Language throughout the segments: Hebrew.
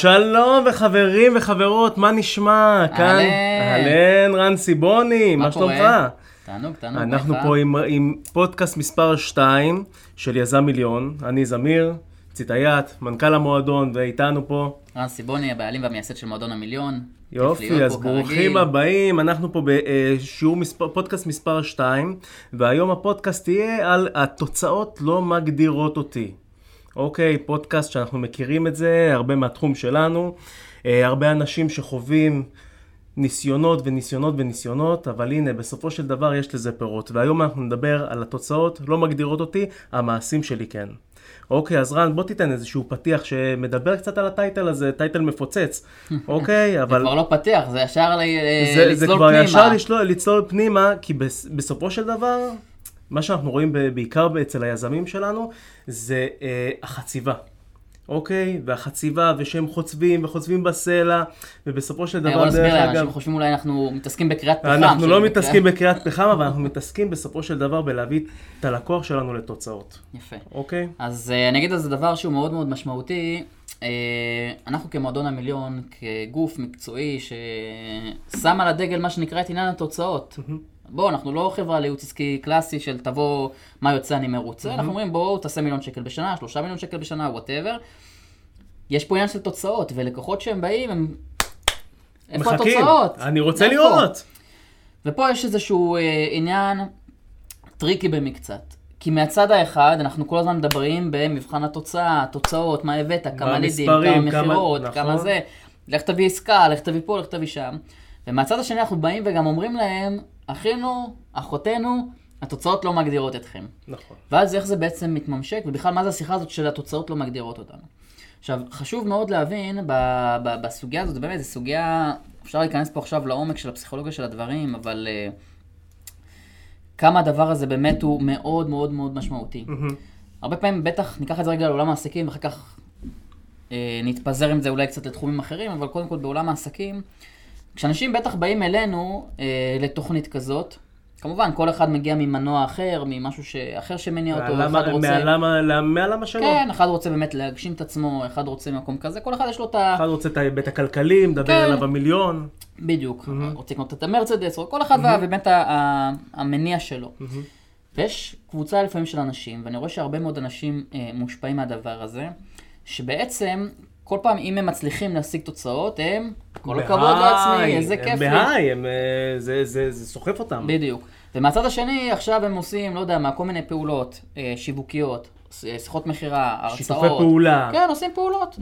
שלום וחברים וחברות, מה נשמע? כאן, אהלן, רן סיבוני, מה שלומך? תענוג, תענוג. אנחנו פה עם, עם פודקאסט מספר 2 של יזם מיליון, אני זמיר, ציטייט, מנכ"ל המועדון, ואיתנו פה. רן סיבוני, הבעלים והמייסד של מועדון המיליון. יופי, אז ברוכים הבאים, אנחנו פה בשיעור מספר, פודקאסט מספר 2, והיום הפודקאסט יהיה על התוצאות לא מגדירות אותי. אוקיי, פודקאסט שאנחנו מכירים את זה, הרבה מהתחום שלנו, אה, הרבה אנשים שחווים ניסיונות וניסיונות וניסיונות, אבל הנה, בסופו של דבר יש לזה פירות. והיום אנחנו נדבר על התוצאות, לא מגדירות אותי, המעשים שלי כן. אוקיי, אז רן, בוא תיתן איזשהו פתיח שמדבר קצת על הטייטל הזה, טייטל מפוצץ, אוקיי? אבל... זה כבר לא פתיח, זה ישר זה, לצלול פנימה. זה כבר ישר לצלול, לצלול פנימה, כי בסופו של דבר, מה שאנחנו רואים בעיקר אצל היזמים שלנו, זה אה, החציבה. אוקיי? והחציבה, ושהם חוצבים, וחוצבים בסלע, ובסופו של דבר, דרך אגב... אנשים חושבים אולי אנחנו מתעסקים בקריאת פחם. אנחנו לא מתעסקים בקריאת פחם, אבל אנחנו מתעסקים בסופו של דבר בלהביא את הלקוח שלנו לתוצאות. יפה. אוקיי? אז uh, אני אגיד על זה דבר שהוא מאוד מאוד משמעותי. Uh, אנחנו כמועדון המיליון, כגוף מקצועי ששם על הדגל מה שנקרא את עניין התוצאות. בואו, אנחנו לא חברה לייעוץ עסקי קלאסי של תבוא, מה יוצא אני מרוצה, אנחנו אומרים בואו תעשה מיליון שקל בשנה, שלושה מיליון שקל בשנה, whatever. יש פה עניין של תוצאות, ולקוחות שהם באים, הם... איפה התוצאות? אני רוצה איפה? לראות. ופה יש איזשהו אה, עניין tricky במקצת. כי מהצד האחד, אנחנו כל הזמן מדברים במבחן התוצאה, התוצאות, מה הבאת, כמה לידים, כמה מכירות, כמה, כמה נכון. זה, לך תביא עסקה, לך תביא פה, לך תביא שם. ומהצד השני אנחנו באים וגם אומרים להם, אחינו, אחותינו, התוצאות לא מגדירות אתכם. נכון. ואז איך זה בעצם מתממשק, ובכלל מה זה השיחה הזאת של התוצאות לא מגדירות אותנו. עכשיו, חשוב מאוד להבין ב- ב- בסוגיה הזאת, באמת, זו סוגיה, אפשר להיכנס פה עכשיו לעומק של הפסיכולוגיה של הדברים, אבל uh, כמה הדבר הזה באמת הוא מאוד מאוד מאוד משמעותי. Mm-hmm. הרבה פעמים, בטח, ניקח את זה רגע לעולם העסקים, ואחר כך uh, נתפזר עם זה אולי קצת לתחומים אחרים, אבל קודם כל בעולם העסקים, כשאנשים בטח באים אלינו אה, לתוכנית כזאת, כמובן, כל אחד מגיע ממנוע אחר, ממשהו ש... אחר שמניע אותו, למה, אחד רוצה... מהלמה, מהלמה שלו. כן, אחד רוצה באמת להגשים את עצמו, אחד רוצה מקום כזה, כל אחד יש לו את ה... אחד רוצה את ההיבט הכלכלי, מדבר כן. אליו המיליון. בדיוק, mm-hmm. רוצה לקנות את המרצדס, כל אחד mm-hmm. ובאמת המניע שלו. Mm-hmm. ויש קבוצה לפעמים של אנשים, ואני רואה שהרבה מאוד אנשים אה, מושפעים מהדבר הזה, שבעצם כל פעם, אם הם מצליחים להשיג תוצאות, הם, כל הכבוד לעצמי, איזה כיף לי. הם בהיי, אה, זה, זה, זה סוחף אותם. בדיוק. ומהצד השני, עכשיו הם עושים, לא יודע מה, כל מיני פעולות אה, שיווקיות, אה, שיחות מכירה, הרצאות. שיתופי פעולה. כן, עושים פעולות.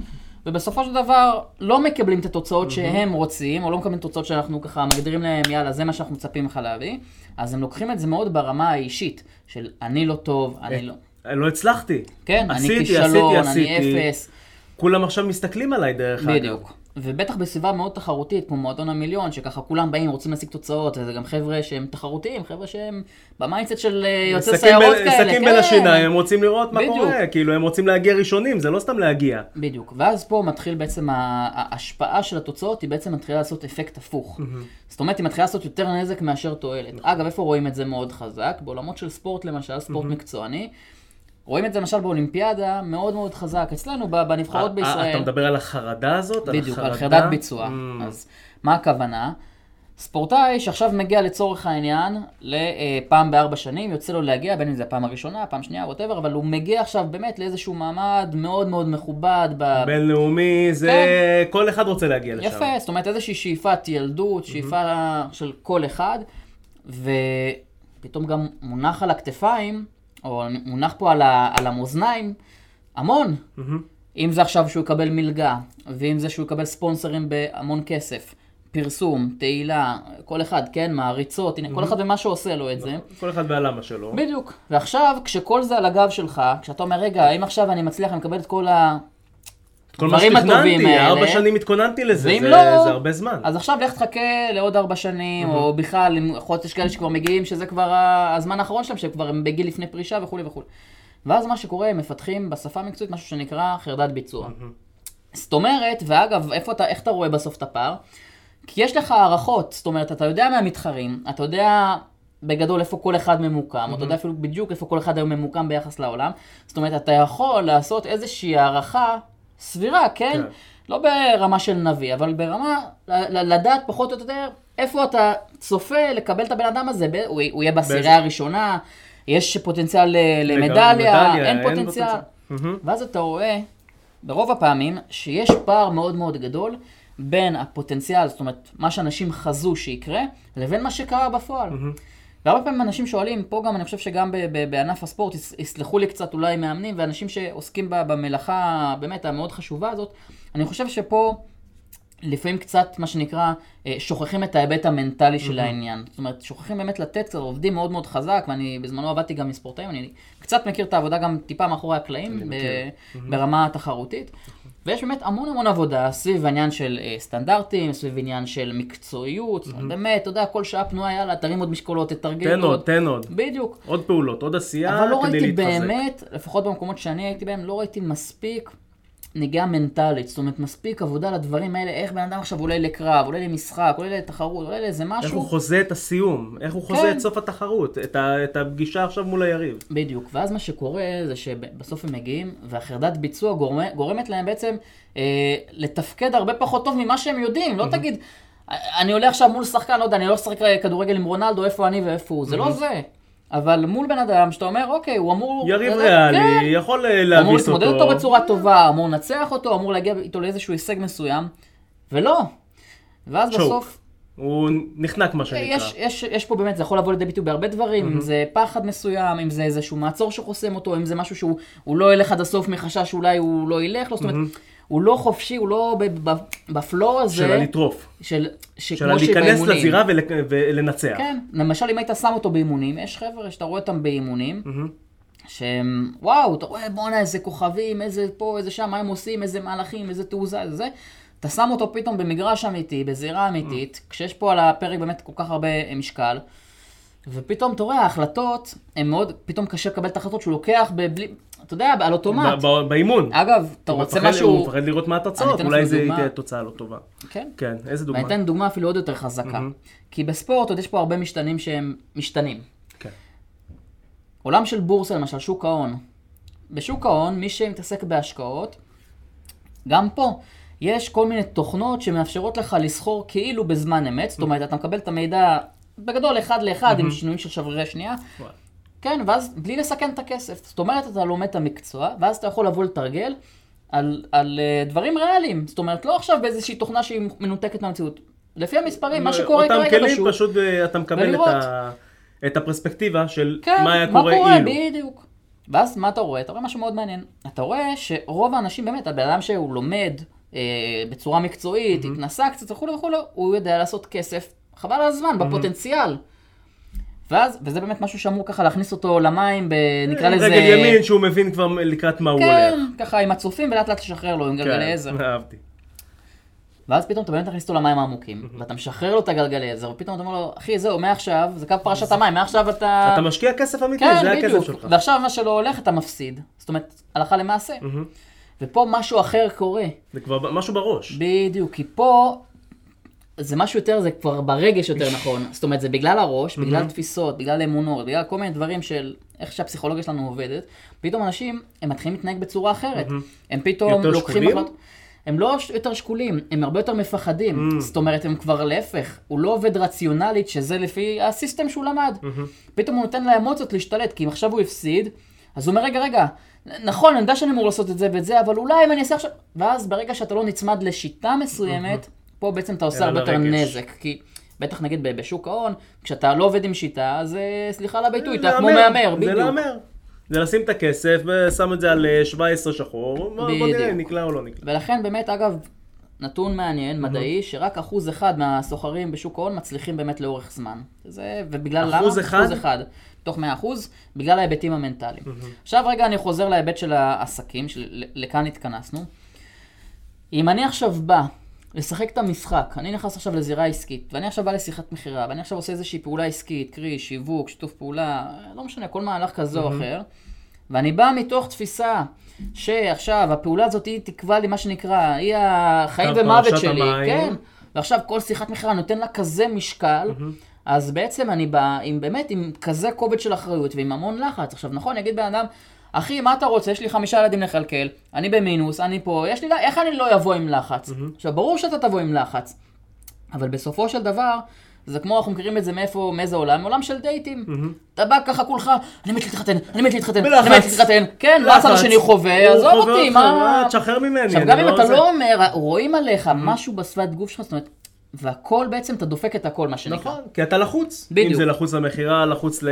ובסופו של דבר, לא מקבלים את התוצאות שהם רוצים, או לא מקבלים תוצאות שאנחנו ככה מגדירים להם, יאללה, זה מה שאנחנו מצפים לך להביא. אז הם לוקחים את זה מאוד ברמה האישית, של אני לא טוב, אני לא... לא הצלחתי. כן, עשיתי, אני כישלון, אני אפס. כולם עכשיו מסתכלים עליי דרך אגב. בדיוק. ובטח בסביבה מאוד תחרותית, כמו מועדון המיליון, שככה כולם באים, רוצים להשיג תוצאות, וזה גם חבר'ה שהם תחרותיים, חבר'ה שהם ב mindset של אה, יוצאי סיירות ב- כאלה. סכין בין כן. השיניים, הם רוצים לראות מה בדיוק. קורה, כאילו הם רוצים להגיע ראשונים, זה לא סתם להגיע. בדיוק, ואז פה מתחיל בעצם ההשפעה של התוצאות, היא בעצם מתחילה לעשות אפקט הפוך. Mm-hmm. זאת אומרת, היא מתחילה לעשות יותר נזק מאשר תועלת. נכון. אגב, איפה רואים את זה מאוד חזק? בעולמות של ספורט למשל, ספורט mm-hmm. מקצועני. רואים את זה למשל באולימפיאדה מאוד מאוד חזק, אצלנו בנבחרות אה, אה, בישראל. אתה מדבר על החרדה הזאת? בדיוק, על חרדת ביצוע. Mm. אז מה הכוונה? ספורטאי שעכשיו מגיע לצורך העניין לפעם בארבע שנים, יוצא לו להגיע, בין אם זה הפעם הראשונה, פעם שנייה, ווטאבר, אבל הוא מגיע עכשיו באמת לאיזשהו מעמד מאוד מאוד מכובד. ב... בינלאומי, זה כן. כל אחד רוצה להגיע לשם. יפה, זאת אומרת איזושהי שאיפת ילדות, שאיפה mm-hmm. של כל אחד, ופתאום גם מונח על הכתפיים או מונח פה על, ה, על המאזניים, המון. Mm-hmm. אם זה עכשיו שהוא יקבל מלגה, ואם זה שהוא יקבל ספונסרים בהמון כסף, פרסום, תהילה, כל אחד, כן, מעריצות, הנה, mm-hmm. כל אחד ומה שעושה לו את זה. כל אחד והלמה שלו. בדיוק. ועכשיו, כשכל זה על הגב שלך, כשאתה אומר, רגע, אם עכשיו אני מצליח, אני מקבל את כל ה... כל מה שתכננתי, ארבע שנים התכוננתי לזה, זה, לא, זה הרבה זמן. אז עכשיו לך תחכה לעוד ארבע שנים, mm-hmm. או בכלל, יכול להיות שיש כאלה שכבר מגיעים, שזה כבר הזמן האחרון שלהם, שכבר הם בגיל לפני פרישה וכולי וכולי. ואז מה שקורה, הם מפתחים בשפה המקצועית משהו שנקרא חרדת ביצוע. Mm-hmm. זאת אומרת, ואגב, איפה אתה, איך אתה רואה בסוף את הפער? כי יש לך הערכות, זאת אומרת, אתה יודע מהמתחרים, אתה יודע בגדול איפה כל אחד ממוקם, mm-hmm. אתה יודע אפילו בדיוק איפה כל אחד היום ממוקם ביחס לעולם. זאת אומרת, אתה יכול לעשות איזושהי הערכה סבירה, כן? כן. לא ברמה של נביא, אבל ברמה, לדעת פחות או יותר איפה אתה צופה לקבל את הבן אדם הזה, הוא, הוא יהיה בעשירייה הראשונה, יש פוטנציאל למדליה, אין, אין פוטנציאל. פוטנציאל. ואז אתה רואה, ברוב הפעמים, שיש פער מאוד מאוד גדול בין הפוטנציאל, זאת אומרת, מה שאנשים חזו שיקרה, לבין מה שקרה בפועל. Mm-hmm. והרבה פעמים אנשים שואלים, פה גם, אני חושב שגם בענף הספורט, יסלחו לי קצת אולי מאמנים ואנשים שעוסקים במלאכה באמת המאוד חשובה הזאת, אני חושב שפה לפעמים קצת, מה שנקרא, אה, שוכחים את ההיבט המנטלי של העניין. זאת אומרת, שוכחים באמת לתת קצת, עובדים מאוד מאוד חזק, ואני בזמנו עבדתי גם עם ספורטאים, אני קצת מכיר את העבודה גם טיפה מאחורי הקלעים, ברמה תחרותית. ויש באמת המון המון עבודה סביב העניין של אה, סטנדרטים, סביב עניין של מקצועיות, mm-hmm. באמת, אתה יודע, כל שעה פנויה, יאללה, תרים עוד משקולות, תתרגל. תן עוד, תן עוד. בדיוק. עוד פעולות, עוד עשייה כדי להתחזק. אבל לא ראיתי באמת, לפחות במקומות שאני הייתי בהם, לא ראיתי מספיק נגיעה מנטלית, זאת אומרת, מספיק עבודה לדברים האלה, איך בן אדם עכשיו עולה לקרב, עולה למשחק, עולה לתחרות, עולה לאיזה משהו. איך הוא חוזה את הסיום, איך הוא חוזה כן. את סוף התחרות, את, ה, את הפגישה עכשיו מול היריב. בדיוק, ואז מה שקורה זה שבסוף הם מגיעים, והחרדת ביצוע גורמ, גורמת להם בעצם אה, לתפקד הרבה פחות טוב ממה שהם יודעים, לא תגיד... אני עולה עכשיו מול שחקן, לא יודע, אני לא אשחק כדורגל עם רונלדו, איפה אני ואיפה הוא, זה לא זה. אבל מול בן אדם שאתה אומר, אוקיי, הוא אמור... יריב ריאלי, כן. יכול להביס אותו. אמור להתמודד אותו בצורה טובה, אמור לנצח אותו, אמור להגיע איתו לאיזשהו הישג מסוים, ולא. ואז שוק. בסוף... הוא נחנק מה שנקרא. יש, יש, יש פה באמת, זה יכול לבוא לידי ביטוי בהרבה דברים, mm-hmm. אם זה פחד מסוים, אם זה איזשהו מעצור שחוסם אותו, אם זה משהו שהוא לא ילך עד הסוף מחשש שאולי הוא לא ילך, לא, זאת אומרת, mm-hmm. הוא לא חופשי, הוא לא בפלואו הזה. של הלטרוף. של, של להיכנס לזירה ול, ולנצח. כן, למשל אם היית שם אותו באימונים, יש חבר'ה שאתה רואה אותם באימונים, mm-hmm. שהם, וואו, אתה רואה, בואנה, איזה כוכבים, איזה פה, איזה שם, מה הם עושים, איזה מהלכים, איזה תעוזה, איזה זה. אתה שם אותו פתאום במגרש אמיתי, בזירה אמיתית, mm-hmm. כשיש פה על הפרק באמת כל כך הרבה משקל. ופתאום, אתה רואה, ההחלטות הן מאוד, פתאום קשה לקבל את ההחלטות שהוא לוקח בלי, אתה יודע, על אוטומט. באימון. אגב, אתה רוצה משהו... הוא מפחד לראות מה התוצאות, אולי זה תהיה תוצאה לא טובה. כן. כן, איזה דוגמה? ואני אתן דוגמה אפילו עוד יותר חזקה. כי בספורט עוד יש פה הרבה משתנים שהם משתנים. כן. עולם של בורסה, למשל, שוק ההון. בשוק ההון, מי שמתעסק בהשקעות, גם פה, יש כל מיני תוכנות שמאפשרות לך לסחור כאילו בזמן אמת, זאת אומרת, אתה מקבל את המידע בגדול אחד לאחד עם שינויים של שברירי שנייה. כן, ואז בלי לסכן את הכסף. זאת אומרת, אתה לומד את המקצוע, ואז אתה יכול לבוא לתרגל על, על uh, דברים ריאליים. זאת אומרת, לא עכשיו באיזושהי תוכנה שהיא מנותקת מהמציאות. לפי המספרים, מה שקורה כרגע בשוק. אותם כלים, פשוט uh, אתה מקבל את, ה, את הפרספקטיבה של כן, מה היה קורה אילו. כן, מה קורה, בדיוק. ואז מה אתה רואה? אתה רואה משהו מאוד מעניין. אתה רואה שרוב האנשים, באמת, הבן אדם שהוא לומד אה, בצורה מקצועית, mm-hmm. התנסה קצת וכולי וכולי, הוא יודע לעשות כסף, חבל על הזמן, mm-hmm. בפוטנציאל. ואז, וזה באמת משהו שאמור ככה להכניס אותו למים, ב, נקרא לזה... רגל ימין שהוא מבין כבר לקראת מה הוא הולך. כן, ככה עם הצופים ולאט לאט לשחרר לו עם גלגלי כן, עזר. כן, אהבתי. ואז פתאום אתה באמת מכניס אותו למים העמוקים, ואתה משחרר לו את הגלגלי עזר, ופתאום אתה אומר לו, אחי, זהו, מעכשיו, זה קו פרשת המים, מעכשיו אתה... אתה משקיע כסף אמיתי, כן, זה הכסף שלך. ועכשיו מה שלא הולך, אתה מפסיד. זאת אומרת, הלכה למעשה. ופה משהו אחר קורה. זה כבר משהו בראש. בדיוק, כי פה זה משהו יותר, זה כבר ברגש יותר נכון. זאת אומרת, זה בגלל הראש, בגלל תפיסות, בגלל אמונות, בגלל כל מיני דברים של איך שהפסיכולוגיה שלנו עובדת. פתאום אנשים, הם מתחילים להתנהג בצורה אחרת. הם פתאום לוקחים החלטות. הם לא יותר שקולים, הם הרבה יותר מפחדים. Mm. זאת אומרת, הם כבר להפך, הוא לא עובד רציונלית, שזה לפי הסיסטם שהוא למד. Mm-hmm. פתאום הוא נותן לאמוציות להשתלט, כי אם עכשיו הוא הפסיד, אז הוא אומר, רגע, רגע, נכון, אני יודע שאני אמור לעשות את זה ואת זה, אבל אולי אם אני אעשה עכשיו... ואז ברגע שאתה לא נצמד לשיטה מסוימת, mm-hmm. פה בעצם אתה עושה הרבה יותר נזק, כי בטח נגיד בשוק ההון, כשאתה לא עובד עם שיטה, אז אה, סליחה על הביטוי, אתה כמו מהמר, בדיוק. זה להמר. זה לשים את הכסף ושם את זה על 17 אה, שחור, בוא נראה, נקלע או לא נקלע. ולכן באמת, אגב, נתון מעניין, מדעי, שרק אחוז אחד מהסוחרים בשוק ההון מצליחים באמת לאורך זמן. זה, ובגלל למה? אחוז אחד? אחוז אחד, תוך 100 אחוז, בגלל ההיבטים המנטליים. עכשיו רגע אני חוזר להיבט של העסקים, שלכאן התכנסנו. אם אני עכשיו בא לשחק את המשחק. אני נכנס עכשיו לזירה עסקית, ואני עכשיו בא לשיחת מכירה, ואני עכשיו עושה איזושהי פעולה עסקית, קרי, שיווק, שיתוף פעולה, לא משנה, כל מהלך כזה או אחר, ואני בא מתוך תפיסה שעכשיו הפעולה הזאת היא תקבע לי מה שנקרא, היא החיים ומוות שלי, כן? ועכשיו כל שיחת מכירה נותן לה כזה משקל, אז בעצם אני בא עם באמת, עם כזה כובד של אחריות ועם המון לחץ. עכשיו נכון, יגיד בן אדם, אחי, מה אתה רוצה? יש לי חמישה ילדים לכלכל, אני במינוס, אני פה, יש לי... איך אני לא אבוא עם לחץ? עכשיו, ברור שאתה תבוא עם לחץ, אבל בסופו של דבר, זה כמו, אנחנו מכירים את זה מאיפה, מאיזה עולם? עולם של דייטים. אתה בא ככה כולך, אני מת להתחתן, אני מת להתחתן, אני מת. להתחתן. כן, מה הצד השני חווה? עזוב אותי, מה... תשחרר ממני. עכשיו, גם אם אתה זה- לא אומר, רואים עליך משהו בשפת גוף שלך, זאת אומרת, והכל בעצם, אתה דופק את הכל, מה שנקרא. נכון, כי אתה לחוץ. בדיוק. אם זה לחוץ למכירה, לחוץ ל...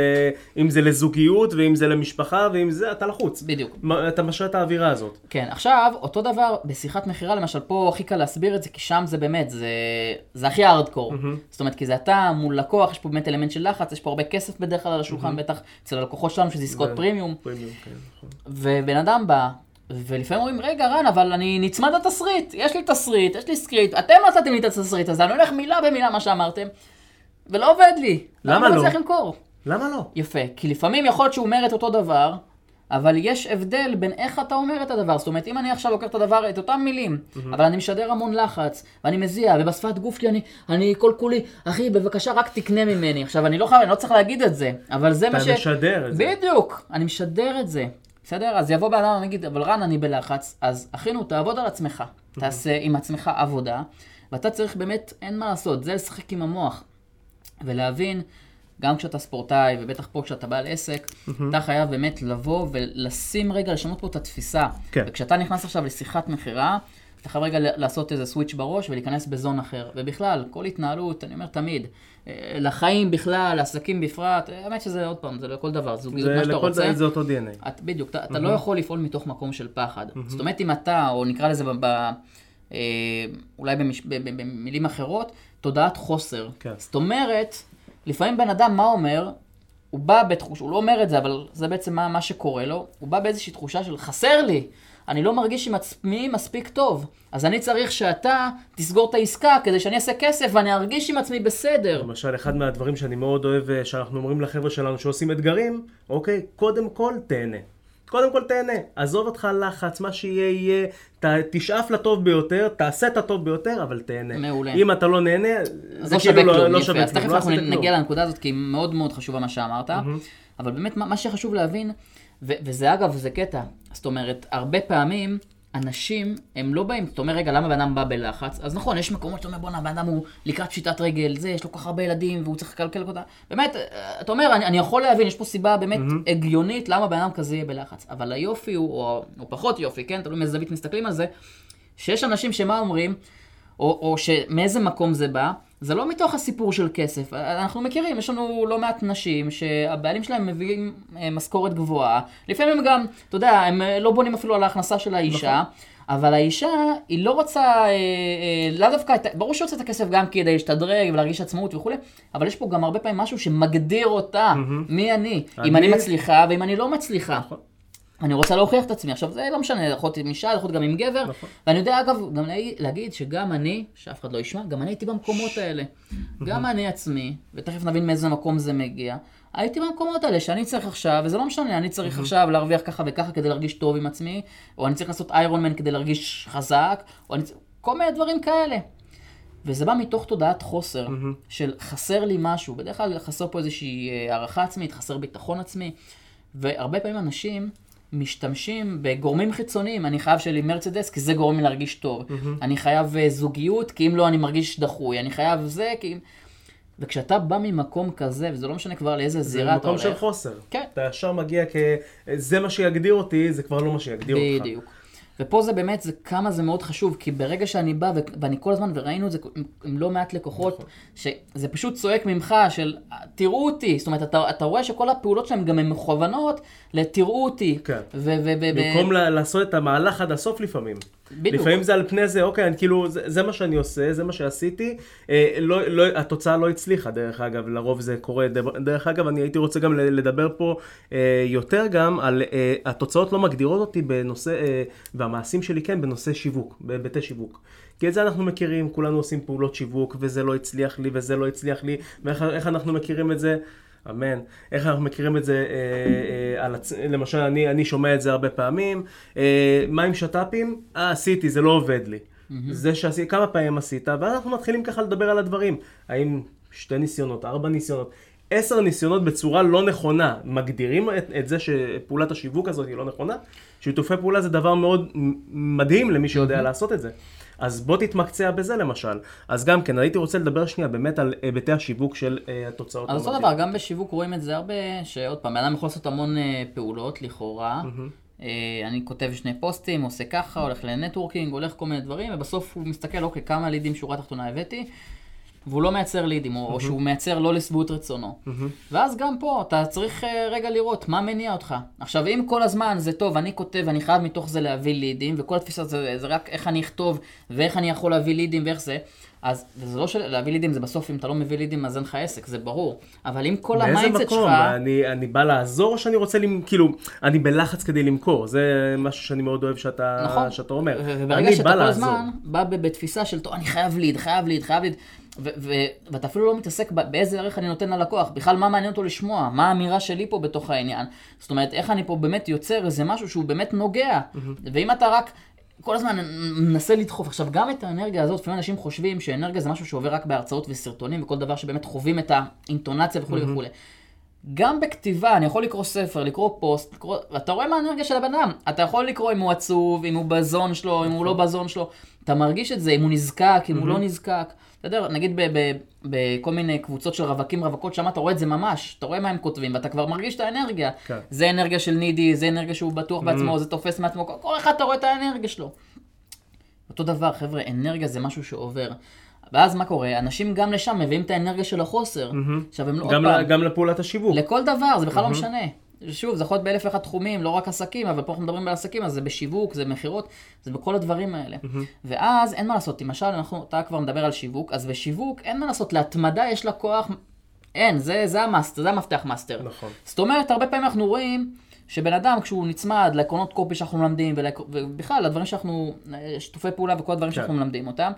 אם זה לזוגיות, ואם זה למשפחה, ואם זה, אתה לחוץ. בדיוק. מה- אתה משרה את האווירה הזאת. כן, עכשיו, אותו דבר בשיחת מכירה, למשל, פה הכי קל להסביר את זה, כי שם זה באמת, זה, זה הכי הארדקור. זאת אומרת, כי זה אתה מול לקוח, יש פה באמת אלמנט של לחץ, יש פה הרבה כסף בדרך כלל על השולחן, בטח אצל הלקוחות שלנו, שזה עסקות פרימיום. פרימיום, כן, נכון. ובן אדם בא, ולפעמים אומרים, רגע, רן, אבל אני נצמד לתסריט, יש לי תסריט, יש לי script, אתם נתתם לי את התסריט הזה, אני הולך מילה במילה מה שאמרתם, ולא עובד לי. למה אני לא? מצליח למכור. למה לא? יפה, כי לפעמים יכול להיות שהוא אומר את אותו דבר, אבל יש הבדל בין איך אתה אומר את הדבר. זאת אומרת, אם אני עכשיו לוקח את הדבר, את אותם מילים, אבל אני משדר המון לחץ, ואני מזיע, ובשפת גוף שלי אני, אני כל כולי, אחי, בבקשה, רק תקנה ממני. עכשיו, אני לא חייב, אני לא צריך להגיד את זה, אבל זה מה אתה ש... משדר את זה. בדיוק, אני משדר את זה. בסדר? אז יבוא בן אדם ויגיד, אבל רן, אני בלחץ, אז אחינו, תעבוד על עצמך. תעשה עם עצמך עבודה, ואתה צריך באמת, אין מה לעשות, זה לשחק עם המוח. ולהבין, גם כשאתה ספורטאי, ובטח פה כשאתה בעל עסק, אתה חייב באמת לבוא ולשים רגע, לשנות פה את התפיסה. כן. וכשאתה נכנס עכשיו לשיחת מכירה, אתה חייב רגע לעשות איזה סוויץ' בראש ולהיכנס בזון אחר. ובכלל, כל התנהלות, אני אומר תמיד, אה, לחיים בכלל, לעסקים בפרט, אה, האמת שזה עוד פעם, זה לכל דבר, זוגיות, זה מה שאתה לכל רוצה. זה אותו DNA. את, בדיוק, אתה, אתה לא יכול לפעול מתוך מקום של פחד. זאת אומרת, אם אתה, או נקרא לזה ב, ב, אה, אולי במש, ב, ב, במילים אחרות, תודעת חוסר. כן. זאת אומרת, לפעמים בן אדם, מה אומר? הוא בא בתחושה, הוא לא אומר את זה, אבל זה בעצם מה, מה שקורה לו, הוא בא באיזושהי תחושה של חסר לי, אני לא מרגיש עם עצמי מספיק טוב, אז אני צריך שאתה תסגור את העסקה כדי שאני אעשה כסף ואני ארגיש עם עצמי בסדר. למשל, אחד מהדברים שאני מאוד אוהב, אה, שאנחנו אומרים לחבר'ה שלנו שעושים אתגרים, אוקיי, קודם כל תהנה. קודם כל תהנה. עזוב אותך לחץ, מה שיהיה יהיה, ת, תשאף לטוב ביותר, תעשה את הטוב ביותר, אבל תהנה. מעולה. אם אתה לא נהנה, אז זה לא כאילו לא, לא. שווה אז כלום, תכף לא אנחנו. נגיע לנקודה הזאת, כי היא מאוד מאוד חשובה מה שאמרת. אבל באמת, מה מה שחשוב להבין, ו- וזה אגב, זה קטע, זאת אומרת, הרבה פעמים... אנשים, הם לא באים, אתה אומר, רגע, למה בן אדם בא בלחץ? אז נכון, יש מקומות שאתה אומר, בואנה, בן אדם הוא לקראת פשיטת רגל, זה, יש לו כל כך הרבה ילדים, והוא צריך לקלקל אותה. באמת, אה, אתה אומר, אני, אני יכול להבין, יש פה סיבה באמת הגיונית למה בן אדם כזה יהיה בלחץ. אבל היופי הוא, או, או פחות יופי, כן? תלוי מאיזה זווית מסתכלים על זה, שיש אנשים שמה אומרים, או, או שמאיזה מקום זה בא, זה לא מתוך הסיפור של כסף. אנחנו מכירים, יש לנו לא מעט נשים שהבעלים שלהם מביאים אה, משכורת גבוהה. לפעמים הם גם, אתה יודע, הם אה, לא בונים אפילו על ההכנסה של האישה. אבל האישה, היא לא רוצה, אה, אה, לאו דווקא, ברור שהיא רוצה את הכסף גם כדי להשתדרג ולהרגיש עצמאות וכולי, אבל יש פה גם הרבה פעמים משהו שמגדיר אותה, מי אני, אם אני אני- מצליחה ואם אני לא מצליחה. נכון. אני רוצה להוכיח את עצמי. עכשיו, זה לא משנה, יכול להיות עם אישה, יכול להיות גם עם גבר. נכון. ואני יודע, אגב, גם להגיד- שגם אני, שאף אחד לא ישמע, גם אני הייתי במקומות האלה. גם אני עצמי, ותכף נבין מאיזה מקום זה מגיע, הייתי במקומות האלה שאני צריך עכשיו, וזה לא משנה, אני צריך עכשיו להרוויח ככה וככה כדי להרגיש טוב עם עצמי, או אני צריך לעשות איירון מן כדי להרגיש חזק, או אני צריך... כל מיני דברים כאלה. וזה בא מתוך תודעת חוסר, של חסר לי משהו. בדרך כלל חסר פה איזושהי אה, הערכה עצמית, חסר ביטחון עצמי. והרבה פעמים אנשים משתמשים בגורמים חיצוניים. אני חייב שיהיה לי מרצדס, כי זה גורם לי להרגיש טוב. אני חייב אה, זוגיות, כי אם לא אני מרגיש דחוי. אני חייב זה, כי... אם- וכשאתה בא ממקום כזה, וזה לא משנה כבר לאיזה זה זירה אתה מקום הולך. של חוסר. כן. אתה ישר מגיע כ... זה מה שיגדיר אותי, זה כבר לא מה שיגדיר אותך. בדיוק. ופה זה באמת, זה כמה זה מאוד חשוב, כי ברגע שאני בא, ו- ואני כל הזמן, וראינו את זה עם, עם לא מעט לקוחות, נכון. שזה פשוט צועק ממך של, תראו אותי, זאת אומרת, אתה, אתה רואה שכל הפעולות שלהם גם הן מכוונות לתראו אותי. כן. ו- ו- ו- במקום לעשות את המהלך עד הסוף לפעמים. בדיוק. לפעמים זה על פני זה, אוקיי, אני, כאילו, זה, זה מה שאני עושה, זה מה שעשיתי. אה, לא, לא, התוצאה לא הצליחה, דרך אגב, לרוב זה קורה. דרך אגב, אני הייתי רוצה גם לדבר פה אה, יותר גם על אה, התוצאות לא מגדירות אותי בנושא, אה, והמעשים שלי כן, בנושא שיווק, בהיבטי שיווק. כי את זה אנחנו מכירים, כולנו עושים פעולות שיווק, וזה לא הצליח לי, וזה לא הצליח לי, ואיך איך אנחנו מכירים את זה? אמן. איך אנחנו מכירים את זה, אה, אה, על הצ... למשל, אני, אני שומע את זה הרבה פעמים. אה, מה עם שת"פים? אה, עשיתי, זה לא עובד לי. זה שעשיתי, כמה פעמים עשית, ואנחנו מתחילים ככה לדבר על הדברים. האם שתי ניסיונות, ארבע ניסיונות, עשר ניסיונות בצורה לא נכונה, מגדירים את, את זה שפעולת השיווק הזאת היא לא נכונה, שיתופי פעולה זה דבר מאוד מדהים למי שיודע mm-hmm. לעשות את זה. אז בוא תתמקצע בזה למשל. אז גם כן, הייתי רוצה לדבר שנייה באמת על היבטי השיווק של uh, התוצאות. אז אותו דבר, גם בשיווק רואים את זה הרבה, שעוד פעם, אדם יכול לעשות המון uh, פעולות לכאורה. Mm-hmm. Uh, אני כותב שני פוסטים, עושה ככה, הולך לנטוורקינג, הולך כל מיני דברים, ובסוף הוא מסתכל, אוקיי, כמה לידים שורה תחתונה הבאתי. והוא לא מייצר לידים, mm-hmm. או שהוא מייצר לא לשביעות רצונו. Mm-hmm. ואז גם פה אתה צריך uh, רגע לראות מה מניע אותך. עכשיו, אם כל הזמן זה טוב, אני כותב, אני חייב מתוך זה להביא לידים, וכל התפיסה זה, זה רק איך אני אכתוב, ואיך אני יכול להביא לידים, ואיך זה, אז זה לא של להביא לידים, זה בסוף, אם אתה לא מביא לידים, אז אין לך עסק, זה ברור. אבל אם כל ה mindset שלך... באיזה מקום? אני, אני בא לעזור או שאני רוצה, למ... כאילו, אני בלחץ כדי למכור. זה משהו שאני מאוד אוהב שאתה, נכון. שאתה אומר. וברגע שאתה כל הזמן בא בתפיסה של, טוב, אני חייב ליד, חייב ליד, חייב ליד. ו- ו- ואתה אפילו לא מתעסק באיזה ערך אני נותן ללקוח, בכלל מה מעניין אותו לשמוע, מה האמירה שלי פה בתוך העניין. זאת אומרת, איך אני פה באמת יוצר איזה משהו שהוא באמת נוגע. Mm-hmm. ואם אתה רק כל הזמן מנסה לדחוף. עכשיו, גם את האנרגיה הזאת, לפעמים אנשים חושבים שאנרגיה זה משהו שעובר רק בהרצאות וסרטונים, וכל דבר שבאמת חווים את האינטונציה וכולי mm-hmm. וכולי. גם בכתיבה, אני יכול לקרוא ספר, לקרוא פוסט, לקרוא, אתה רואה מה האנרגיה של הבן אדם. אתה יכול לקרוא אם הוא עצוב, אם הוא בזון שלו, אם הוא לא בזון שלו. אתה מרגיש את זה, אם הוא נזקק, אם הוא לא נזקק. אתה יודע, נגיד בכל מיני קבוצות של רווקים, רווקות, שם אתה רואה את זה ממש, אתה רואה מה הם כותבים, ואתה כבר מרגיש את האנרגיה. כן. זה אנרגיה של נידי, זה אנרגיה שהוא בטוח בעצמו, זה תופס מעצמו, כל אחד אתה רואה את האנרגיה שלו. אותו דבר, חבר'ה, אנרגיה זה משהו שעובר. ואז מה קורה? אנשים גם לשם מביאים את האנרגיה של החוסר. Mm-hmm. עכשיו הם לא, גם, גם לפעולת השיווק. לכל דבר, זה בכלל mm-hmm. לא משנה. שוב, זה יכול להיות באלף ואחד תחומים, לא רק עסקים, אבל פה אנחנו מדברים על עסקים, אז זה בשיווק, זה מכירות, זה בכל הדברים האלה. Mm-hmm. ואז אין מה לעשות, למשל, אנחנו, אתה כבר מדבר על שיווק, אז בשיווק אין מה לעשות, להתמדה יש לה כוח, אין, זה, זה המאסטר, זה המפתח מאסטר. נכון. זאת אומרת, הרבה פעמים אנחנו רואים שבן אדם, כשהוא נצמד לעקרונות קופי שאנחנו מלמדים, ובכלל, לדברים שאנחנו, שיתופי פעולה וכל הדברים כן. שאנחנו מלמדים אותם,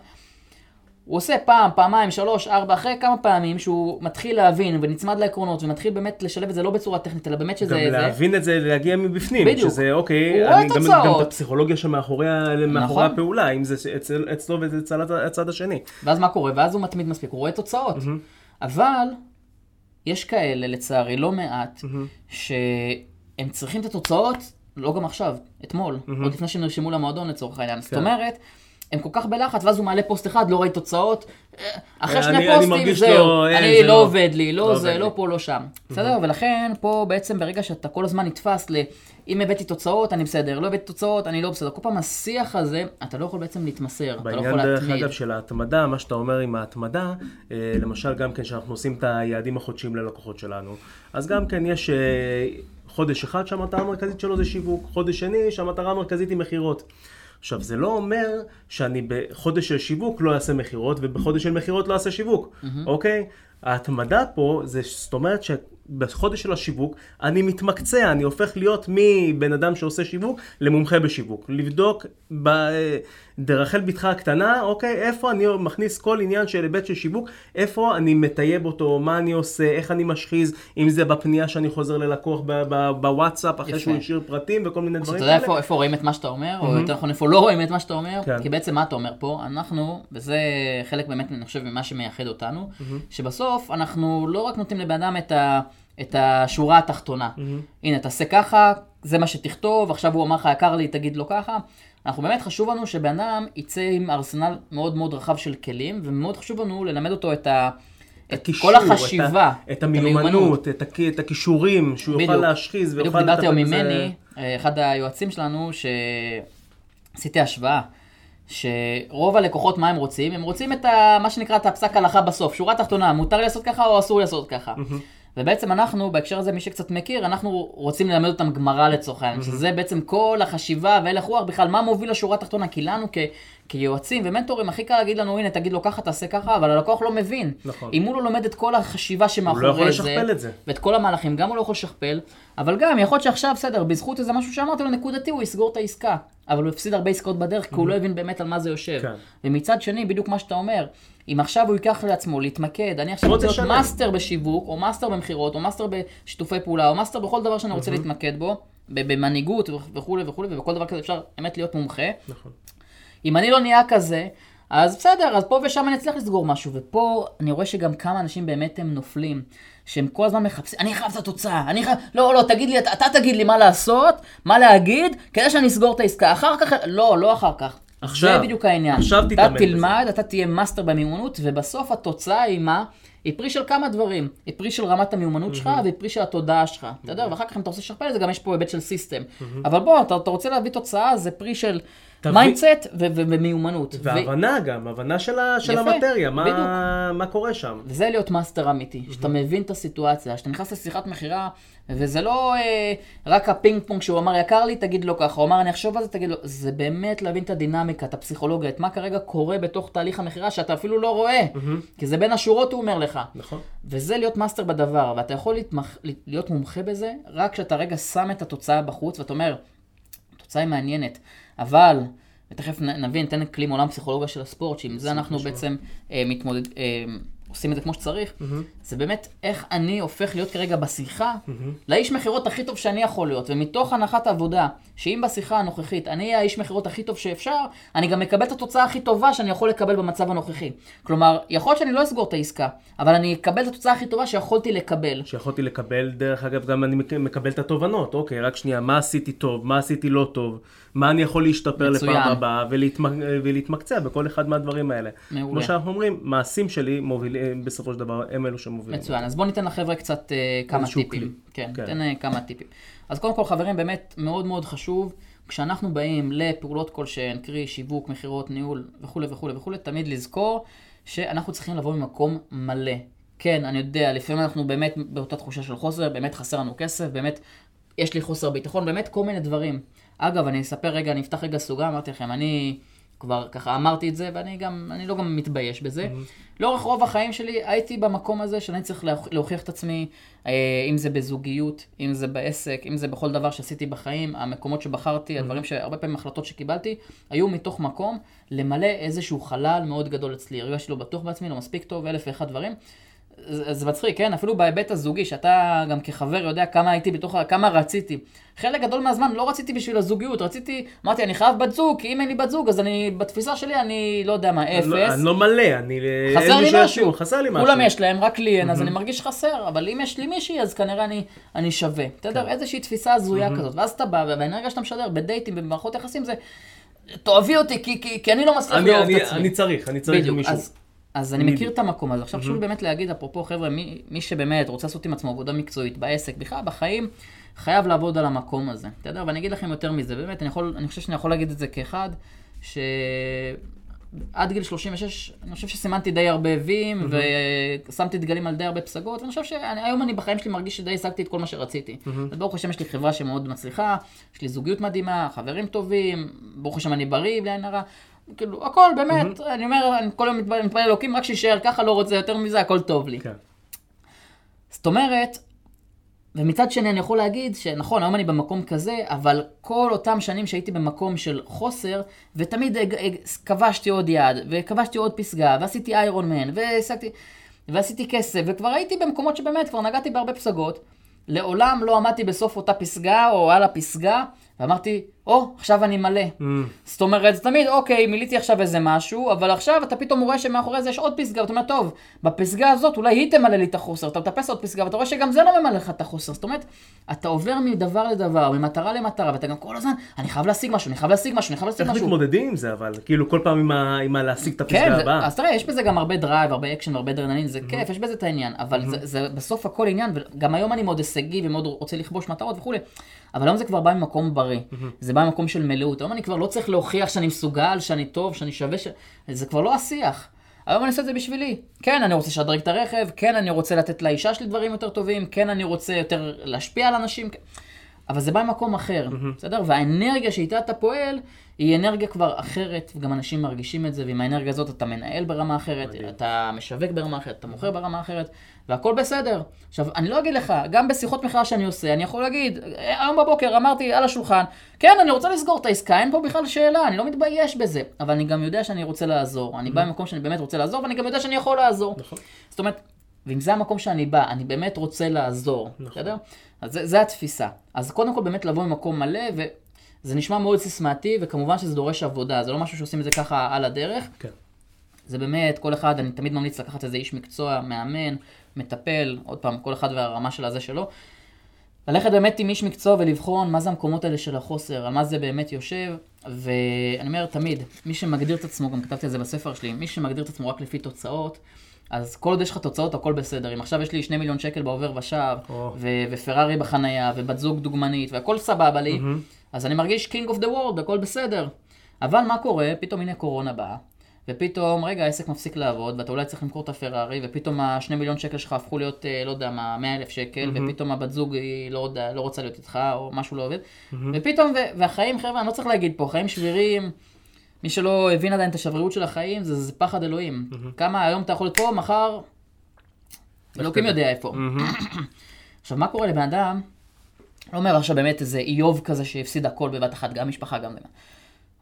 הוא עושה פעם, פעמיים, שלוש, ארבע, אחרי כמה פעמים שהוא מתחיל להבין ונצמד לעקרונות ומתחיל באמת לשלב את זה לא בצורה טכנית, אלא באמת שזה... גם זה... להבין את זה, להגיע מבפנים. בדיוק. שזה אוקיי, אני, גם, גם את הפסיכולוגיה שמאחורי נכון. הפעולה, אם זה אצל, אצלו וזה אצל הצד השני. ואז מה קורה? ואז הוא מתמיד מספיק, הוא רואה תוצאות. Mm-hmm. אבל יש כאלה, לצערי, לא מעט, mm-hmm. שהם צריכים את התוצאות, לא גם עכשיו, אתמול, mm-hmm. עוד לפני שהם נרשמו למועדון לצורך העניין. כן. זאת אומרת... הם כל כך בלחץ, ואז הוא מעלה פוסט אחד, לא ראי תוצאות. אחרי שני פוסטים, זהו, אני לא עובד לי, לא, לא זה, לא פה, לא שם. בסדר? ולכן, פה בעצם ברגע שאתה כל הזמן נתפס ל... אם הבאתי תוצאות, אני בסדר, לא הבאתי תוצאות, אני לא בסדר. כל פעם השיח הזה, אתה לא יכול בעצם להתמסר, אתה לא יכול להתמיד. בעניין, דרך אגב, של ההתמדה, מה שאתה אומר עם ההתמדה, אה, למשל גם כן, כשאנחנו עושים את היעדים החודשיים ללקוחות שלנו, אז גם כן יש... אה, חודש אחד שהמטרה המרכזית שלו זה שיווק, חודש שני שהמטרה המרכזית היא מכירות. עכשיו, זה לא אומר שאני בחודש של שיווק לא אעשה מכירות, ובחודש של מכירות לא אעשה שיווק, mm-hmm. אוקיי? ההתמדה פה, זה, זאת אומרת שבחודש של השיווק, אני מתמקצע, אני הופך להיות מבן אדם שעושה שיווק למומחה בשיווק. לבדוק ברחל בתך הקטנה, אוקיי, איפה אני מכניס כל עניין של היבט של שיווק, איפה אני מטייב אותו, מה אני עושה, איך אני משחיז, אם זה בפנייה שאני חוזר ללקוח בוואטסאפ, אחרי. שהוא השאיר פרטים וכל מיני דברים כאלה. אתה יודע איפה רואים את מה שאתה אומר, או יותר נכון איפה לא רואים את מה שאתה אומר, כן. כי בעצם מה אתה אומר פה, אנחנו, וזה חלק באמת, אני חושב, ממה שמייחד אותנו, שבסוף אנחנו לא רק נותנים לבן אדם את ה... את השורה התחתונה. Mm-hmm. הנה, תעשה ככה, זה מה שתכתוב, עכשיו הוא אמר לך, יקר לי, תגיד לו ככה. אנחנו באמת חשוב לנו שבן אדם יצא עם ארסנל מאוד מאוד רחב של כלים, ומאוד חשוב לנו ללמד אותו את ה... את הקישור, כל החשיבה, את, את המיומנות, את, הכ... את הכישורים, שהוא בדיוק. יוכל להשחיז ויוכל. בדיוק דיברתי היום ממני, אה, אחד היועצים שלנו, שעשיתי השוואה, שרוב הלקוחות, מה הם רוצים? הם רוצים את ה... מה שנקרא את הפסק הלכה בסוף, שורה תחתונה, מותר לעשות ככה או אסור לעשות ככה. Mm-hmm. ובעצם אנחנו, בהקשר הזה, מי שקצת מכיר, אנחנו רוצים ללמד אותם גמרא לצורך העניין, mm-hmm. שזה בעצם כל החשיבה והלך רוח בכלל, מה מוביל לשורה התחתונה, כי לנו כ... כיועצים ומנטורים, הכי קל להגיד לנו, הנה, תגיד לו ככה, תעשה ככה, אבל הלקוח לא מבין. נכון. אם הוא לא לומד את כל החשיבה שמאחורי זה, הוא לא יכול לשכפל את זה. ואת כל המהלכים, גם הוא לא יכול לשכפל, אבל גם, יכול להיות שעכשיו, בסדר, בזכות איזה משהו שאמרתי לו, נקודתי, הוא יסגור את העסקה. אבל הוא הפסיד הרבה עסקאות בדרך, כי הוא לא הבין באמת על מה זה יושב. כן. ומצד שני, בדיוק מה שאתה אומר, אם עכשיו הוא ייקח לעצמו להתמקד, אני עכשיו רוצה להיות מאסטר בשיווק, או מאסטר במכירות, או מאסטר בשיתופי פעולה, או מאסטר בכל דבר שאני רוצה להתמקד בו, במנהיגות וכולי וכולי, ובכל דבר כזה אפשר באמת להיות מומחה. נכון. אם אני לא נהיה כזה, אז בסדר, אז פה ושם אני אצליח לסגור משהו. ופה אני רואה שגם כמה אנשים באמת הם נופלים. שהם כל הזמן מחפשים, אני חייב את התוצאה, אני חייב, לא, לא, תגיד לי, אתה, אתה תגיד לי מה לעשות, מה להגיד, כדי שאני אסגור את העסקה. אחר כך, לא, לא אחר כך. עכשיו, זה בדיוק העניין. עכשיו אתה תתאמן תלמד, אתה תהיה מאסטר במיומנות, ובסוף התוצאה היא מה? היא פרי של כמה דברים. היא פרי של רמת המיומנות שלך, והיא פרי של התודעה שלך. אתה יודע, ואחר כך אם אתה רוצה לשכפל את זה, גם יש פה היבט של system. אבל בוא, אתה, אתה רוצה להביא תוצאה, זה פרי של mindset ו- ו- ומיומנות. ו- והבנה גם, הבנה של, ה, של יפה, המטריה, מה. מה קורה שם. וזה להיות מאסטר אמיתי, שאתה מבין את הסיטואציה, שאתה נכנס לשיחת מכירה, וזה לא אה, רק הפינג פונג שהוא אמר יקר לי, תגיד לו ככה, הוא אמר אני אחשוב על זה, תגיד לו, זה באמת להבין את הדינמיקה, את הפסיכולוגיה, את מה כרגע קורה בתוך תהליך המכירה שאתה אפילו לא רואה, כי זה בין השורות הוא אומר לך. נכון. וזה להיות מאסטר בדבר, ואתה יכול להתמח... להיות מומחה בזה רק כשאתה רגע שם את התוצאה בחוץ, ואתה אומר, התוצאה היא מעניינת, אבל, ותכף נבין, ניתן כלי מעולם פסיכולוגיה של הספורט, שעם זה אנחנו בעצם אה, מתמודד... אה, עושים את זה כמו שצריך, זה באמת איך אני הופך להיות כרגע בשיחה לאיש מכירות הכי טוב שאני יכול להיות, ומתוך הנחת העבודה, שאם בשיחה הנוכחית אני אהיה האיש מכירות הכי טוב שאפשר, אני גם מקבל את התוצאה הכי טובה שאני יכול לקבל במצב הנוכחי. כלומר, יכול להיות שאני לא אסגור את העסקה, אבל אני אקבל את התוצאה הכי טובה שיכולתי לקבל. שיכולתי לקבל, דרך אגב, גם אני מק- מקבל את התובנות. אוקיי, רק שנייה, מה עשיתי טוב, מה עשיתי לא טוב, מה אני יכול להשתפר מצוין. לפעם הבאה, ולהתמק... ולהתמקצע בכל אחד מהדברים האלה. מעולה. כמו שאנחנו אומרים, מעשים שלי מובילים, בסופו של דבר, הם אלו שמובילים. מצוין, אז בואו ניתן לחבר'ה קצת אה, כמה טיפים. כלי. כן, כן. ניתן אה, כמה טיפים. אז קודם כל, חברים, באמת מאוד מאוד חשוב, כשאנחנו באים לפעולות כלשהן, קרי שיווק, מכירות, ניהול וכולי וכולי וכולי, תמיד לזכור שאנחנו צריכים לבוא ממקום מלא. כן, אני יודע, לפעמים אנחנו באמת באותה תחושה של חוסר, באמת חסר לנו כסף, באמת יש לי חוסר ביטחון, באמת כל מיני דברים. אגב, אני אספר רגע, אני אפתח רגע סוגה, אמרתי לכם, אני כבר ככה אמרתי את זה, ואני גם, אני לא גם מתבייש בזה. לאורך רוב החיים שלי הייתי במקום הזה שאני צריך להוכ- להוכיח את עצמי, אה, אם זה בזוגיות, אם זה בעסק, אם זה בכל דבר שעשיתי בחיים, המקומות שבחרתי, הדברים שהרבה פעמים החלטות שקיבלתי, היו מתוך מקום למלא איזשהו חלל מאוד גדול אצלי. הרגשתי לא בטוח בעצמי, לא מספיק טוב, אלף ואחד דברים. זה זה מצחיק, כן? אפילו בהיבט הזוגי, שאתה גם כחבר יודע כמה הייתי בתוך, כמה רציתי. חלק גדול מהזמן לא רציתי בשביל הזוגיות, רציתי, אמרתי, אני חייב בת זוג, כי אם אין לי בת זוג, אז אני, בתפיסה שלי, אני לא יודע מה, אפס. אני לא- אני לא מלא, אני... חסר לי משהו. חסר לי משהו. כולם יש להם, רק לי אין, אז אני מרגיש חסר, אבל אם יש לי מישהי, אז כנראה אני, אני שווה. בסדר? כן. איזושהי תפיסה הזויה כזאת. ואז אתה בא, והאנרגיה שאתה משדר בדייטים, במערכות יחסים, זה, תאהבי אותי, כי, כי, כי אני לא מצליח לאהוב את עצמי. אני צריך, אני צריך מישהו. אז, אני מכיר את המקום הזה. עכשיו חשוב לי באמת להגיד, אפרופו חבר'ה, מי, מי שבאמת רוצה לעשות עם עצמו עבודה מקצועית בעסק, בכלל בחיים, חייב לעבוד על המקום הזה. אתה יודע, ואני אגיד לכם יותר מזה, באמת, אני, יכול, אני חושב שאני יכול להגיד את זה כאחד, שעד גיל 36, אני חושב שסימנתי די הרבה ויים, ושמתי דגלים על די הרבה פסגות, ואני חושב שהיום אני בחיים שלי מרגיש שדי השגתי את כל מה שרציתי. אז ברוך השם יש לי חברה שמאוד מצליחה, יש לי זוגיות מדהימה, חברים טובים, ברוך השם אני בריא, בלי עין הרע. כאילו, הכל באמת, אני אומר, אני כל יום מתפלל אלוקים, רק שיישאר ככה, לא רוצה יותר מזה, הכל טוב לי. כן. זאת אומרת, ומצד שני אני יכול להגיד שנכון, היום אני במקום כזה, אבל כל אותם שנים שהייתי במקום של חוסר, ותמיד כבשתי עוד יד, וכבשתי עוד פסגה, ועשיתי איירון מן, והעסקתי, ועשיתי כסף, וכבר הייתי במקומות שבאמת, כבר נגעתי בהרבה פסגות, לעולם לא עמדתי בסוף אותה פסגה, או על הפסגה, ואמרתי, או, עכשיו אני מלא. Mm. זאת אומרת, זה תמיד, אוקיי, מילאתי עכשיו איזה משהו, אבל עכשיו אתה פתאום רואה שמאחורי זה יש עוד פסגה, ואתה אומר, טוב, בפסגה הזאת אולי היא תמלא לי את החוסר, אתה מטפס עוד פסגה, ואתה רואה שגם זה לא ממלא לך את החוסר. זאת אומרת, אתה עובר מדבר לדבר, ממטרה למטרה, ואתה גם כל הזמן, אני חייב להשיג משהו, אני חייב להשיג משהו, אני חייב להשיג איך משהו. מתמודדים עם זה, אבל? כאילו, כל פעם עם ה- עם ה- להשיג את הפסגה כן, הבאה. אז תראה, יש בזה גם הרבה drive, הרבה אקשן והרבה אדרנלין, זה כיף, יש בזה את העניין, אבל זה- זה בסוף הכל עניין, וגם היום אני מאוד הישגי ומאוד רוצה לכבוש מטרות וכולי, אבל היום זה כבר בא ממקום בריא, זה בא ממקום של מלאות, היום אני כבר לא צריך להוכיח שאני מסוגל, שאני טוב, שאני שווה, ש- זה כבר לא השיח. היום אני עושה את זה בשבילי. כן, אני רוצה לשדרג את הרכב, כן, אני רוצה לתת לאישה שלי דברים יותר טובים, כן, אני רוצה יותר להשפיע על אנשים. אבל זה בא ממקום אחר, בסדר? והאנרגיה שאיתה אתה פועל, היא אנרגיה כבר אחרת, וגם אנשים מרגישים את זה, ועם האנרגיה הזאת אתה מנהל ברמה אחרת, אתה משווק ברמה אחרת, אתה מוכר ברמה אחרת, והכל בסדר. עכשיו, אני לא אגיד לך, גם בשיחות מכירה שאני עושה, אני יכול להגיד, "אה, היום בבוקר אמרתי על השולחן, כן, אני רוצה לסגור את העסקה, אין פה בכלל שאלה, אני לא מתבייש בזה, אבל אני גם יודע שאני רוצה לעזור. אני בא ממקום שאני באמת רוצה לעזור, ואני גם יודע שאני יכול לעזור. נכון. זאת אומרת, ואם זה המקום שאני בא, אני באמת רוצה לעזור, בסדר? אז זה, זה התפיסה. אז קודם כל באמת לבוא ממקום מלא, וזה נשמע מאוד סיסמאתי, וכמובן שזה דורש עבודה, זה לא משהו שעושים את זה ככה על הדרך. כן. זה באמת, כל אחד, אני תמיד ממליץ לקחת איזה איש מקצוע, מאמן, מטפל, עוד פעם, כל אחד והרמה של הזה שלו. ללכת באמת עם איש מקצוע ולבחון מה זה המקומות האלה של החוסר, על מה זה באמת יושב, ואני אומר תמיד, מי שמגדיר את עצמו, גם כתבתי את זה בספר שלי, מי שמגדיר את עצמו רק לפי תוצאות, אז כל עוד יש לך תוצאות, הכל בסדר. אם עכשיו יש לי שני מיליון שקל בעובר ושב, oh. ו- ופרארי בחנייה, ובת זוג דוגמנית, והכל סבבה לי, mm-hmm. אז אני מרגיש king of the world, הכל בסדר. אבל מה קורה? פתאום הנה קורונה באה, ופתאום, רגע, העסק מפסיק לעבוד, ואתה אולי צריך למכור את הפרארי, ופתאום השני מיליון שקל שלך הפכו להיות, אה, לא יודע מה, 100 אלף שקל, mm-hmm. ופתאום הבת זוג היא לא, יודע, לא רוצה להיות איתך, או משהו לא עובד. Mm-hmm. ופתאום, והחיים, חבר'ה, אני לא צריך להגיד פה, חיים שבירים, מי שלא הבין עדיין את השברירות של החיים, זה, זה פחד אלוהים. Mm-hmm. כמה היום אתה יכול להיות פה, מחר, אלוקים יודע איפה. Mm-hmm. עכשיו, מה קורה לבן אדם, לא אומר עכשיו באמת איזה איוב כזה שהפסיד הכל בבת אחת, גם משפחה, גם...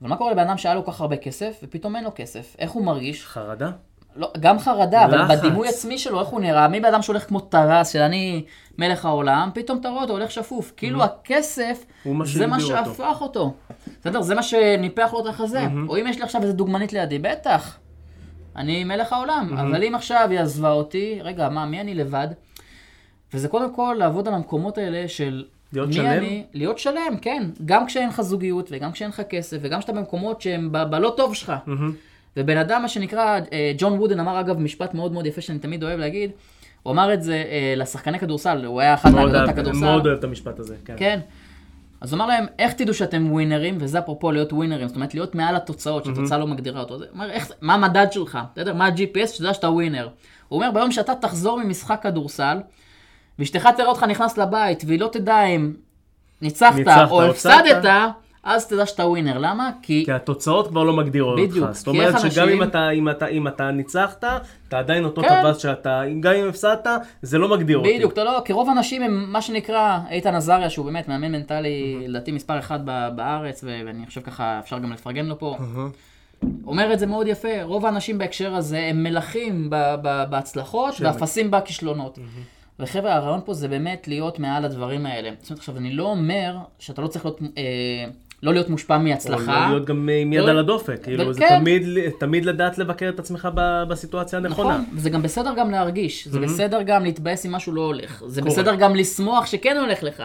אבל מה קורה לבן אדם שהיה לו כל כך הרבה כסף, ופתאום אין לו כסף? איך הוא מרגיש? חרדה? לא, גם חרדה, לחץ. אבל בדימוי עצמי שלו, איך הוא נראה? מי בן אדם שהולך כמו טרס, של אני מלך העולם, פתאום אתה רואה אותו הולך שפוף. כאילו הכסף, זה מה שהפך אותו. בסדר? זה מה שניפח לו את החזה. או אם יש לי עכשיו איזה דוגמנית לידי, בטח. אני מלך העולם. אבל אם עכשיו היא עזבה אותי, רגע, מה, מי אני לבד? וזה קודם כל לעבוד על המקומות האלה של להיות שלם? אני, להיות שלם, כן. גם כשאין לך זוגיות, וגם כשאין לך כסף, וגם כשאתה במקומות שהם בלא טוב שלך. Mm-hmm. ובן אדם, מה שנקרא, אה, ג'ון וודן אמר אגב משפט מאוד מאוד יפה שאני תמיד אוהב להגיד, הוא אמר את זה אה, לשחקני כדורסל, הוא היה אחד מאגדות הכדורסל. מאוד אוהב את המשפט הזה, כן. כן. אז הוא אמר להם, איך תדעו שאתם ווינרים, וזה אפרופו להיות ווינרים, זאת אומרת להיות מעל התוצאות, שהתוצאה לא מגדירה אותו. אומר, איך, מה המדד שלך? יודע, מה ה-GPS, שתדע שאתה ווינר. הוא אומר, ביום שאתה תחזור ממשחק כדורסל, ואשתך תראה אותך נכנס לבית, והיא לא תדע אם ניצחת, ניצחת או הפסדת, אז תדע שאתה ווינר. למה? כי... כי התוצאות כבר לא מגדירות אותך. בדיוק. זאת אומרת שגם אנשים... אם, אתה, אם, אתה, אם אתה ניצחת, אתה עדיין אותו כן. טווס שאתה, גם אם הפסדת, זה לא מגדיר בדיוק, אותי. בדיוק, אתה לא, כי רוב האנשים הם מה שנקרא איתן עזריה, שהוא באמת מאמן מנטלי, לדעתי מספר אחד בארץ, ואני חושב ככה, אפשר גם לפרגן לו פה. אומר את זה מאוד יפה, רוב האנשים בהקשר הזה הם מלכים בהצלחות ואפסים בכישלונות. וחבר'ה, הרעיון פה זה באמת להיות מעל הדברים האלה. זאת אומרת, עכשיו, אני לא אומר שאתה לא צריך להיות... אה, לא להיות מושפע מהצלחה. או להיות גם עם יד לא- על הדופק, כאילו זה כן. תמיד, תמיד לדעת לבקר את עצמך בסיטואציה הנכונה. נכון, זה גם בסדר גם להרגיש, זה בסדר גם להתבאס אם משהו לא הולך, זה בסדר גם לשמוח שכן הולך לך.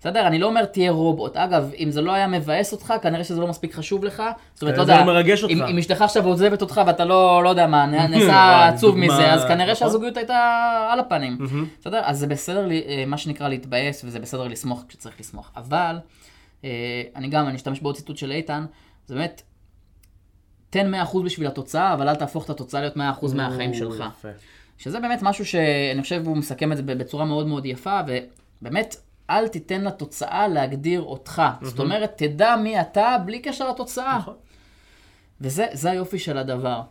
בסדר? אני לא אומר תהיה רובוט. אגב, אם זה לא היה מבאס אותך, כנראה שזה לא מספיק חשוב לך. זאת אומרת, לא יודע, זה לא אותך. אם אשתך עכשיו עוזבת אותך ואתה לא, לא יודע מה, נעשה עצוב מזה, אז כנראה נכון. שהזוגיות הייתה על הפנים. בסדר? אז זה בסדר, אה, מה שנקרא להתבאס, וזה בסדר לשמוח כשצריך לשמוח. אבל, אה, אני גם, אני אשתמש בעוד ציטוט של איתן, זה באמת, תן 100% בשביל התוצאה, אבל אל תהפוך את התוצאה להיות 100% מהחיים שלך. שזה באמת משהו שאני חושב הוא מסכם את זה בצורה מאוד מאוד יפה, ובאמת, אל תיתן לתוצאה להגדיר אותך. Mm-hmm. זאת אומרת, תדע מי אתה בלי קשר לתוצאה. נכון. וזה היופי של הדבר.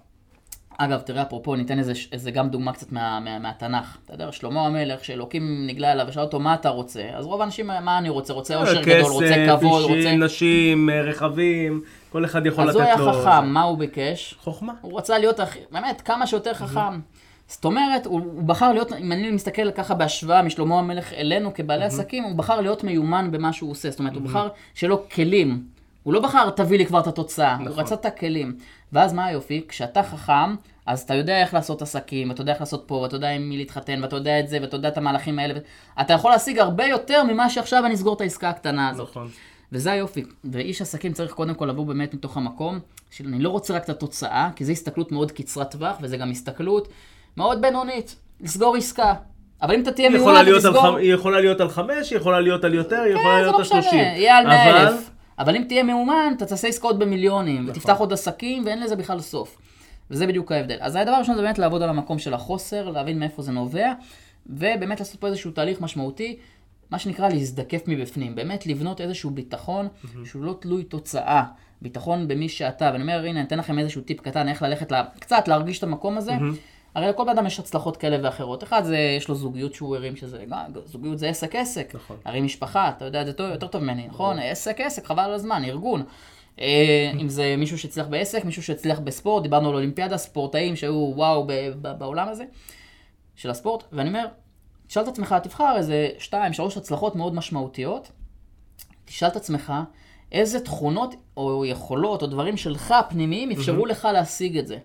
אגב, תראה, אפרופו, ניתן איזה, איזה גם דוגמה קצת מה, מה, מהתנ"ך. אתה יודע, שלמה המלך, שאלוקים נגלה אליו ושאל אותו, מה אתה רוצה? אז רוב האנשים, מה אני רוצה? רוצה אושר אה, גדול, רוצה כבוד, רוצה... כסף, נשים, אה, רכבים, כל אחד יכול לתת לו... אז הוא היה חכם, מה הוא ביקש? חוכמה. הוא רצה להיות, באמת, כמה שיותר חכם. זאת אומרת, הוא, הוא בחר להיות, אם אני מסתכל ככה בהשוואה משלמה המלך אלינו כבעלי mm-hmm. עסקים, הוא בחר להיות מיומן במה שהוא עושה. זאת אומרת, mm-hmm. הוא בחר שיהיה לו כלים. הוא לא בחר, תביא לי כבר את התוצאה, נכון. הוא רצה את הכלים. ואז מה היופי? כשאתה חכם, אז אתה יודע איך לעשות עסקים, ואתה יודע איך לעשות פה, ואתה יודע עם מי להתחתן, ואתה יודע את זה, ואתה יודע את המהלכים האלה. אתה יכול להשיג הרבה יותר ממה שעכשיו אני אסגור את העסקה הקטנה הזאת. נכון. וזה היופי. ואיש עסקים צריך קודם כל לבוא באמת מתוך המקום, של אני לא רוצה רק את התוצאה, כי זו הסתכלות מאוד קצרת טווח, וזה גם הסתכלות מאוד בינונית, לסגור עסקה. אבל אם אתה תהיה מיועד, תסגור... היא יכולה להיות על חמש, היא יכולה להיות על יותר, היא יכולה להיות על שלושים. כן, זה לא משנה, יהיה על מאה אלף. אבל אם תהיה מאומן, אתה תעשה עסקאות במיליונים, נכון. ותפתח עוד עסקים, ואין לזה בכלל סוף. וזה בדיוק ההבדל. אז הדבר הראשון זה באמת לעבוד על המקום של החוסר, להבין מאיפה זה נובע, ובאמת לעשות פה איזשהו תהליך משמעותי, מה שנקרא להזדקף מבפנים. באמת לבנות איזשהו ביטחון mm-hmm. שהוא לא תלוי תוצאה. ביטחון במי שאתה, ואני אומר, הנה, אני אתן לכם איזשהו טיפ קטן, איך ללכת, לה, קצת להרגיש את המקום הזה. Mm-hmm. הרי לכל בן אדם יש הצלחות כאלה ואחרות. אחד זה, יש לו זוגיות שהוא הרים, שזה, זוגיות זה עסק עסק. נכון. הרי משפחה, אתה יודע את זה יותר טוב ממני, נכון? עסק עסק, חבל על הזמן, ארגון. אה, אם זה מישהו שהצליח בעסק, מישהו שהצליח בספורט, דיברנו על אולימפיאדה, ספורטאים שהיו וואו בעולם הזה של הספורט, ואני אומר, תשאל את עצמך, תבחר איזה שתיים, שלוש הצלחות מאוד משמעותיות, תשאל את עצמך איזה תכונות או יכולות או דברים שלך פנימיים אפשרו לך להשיג את זה.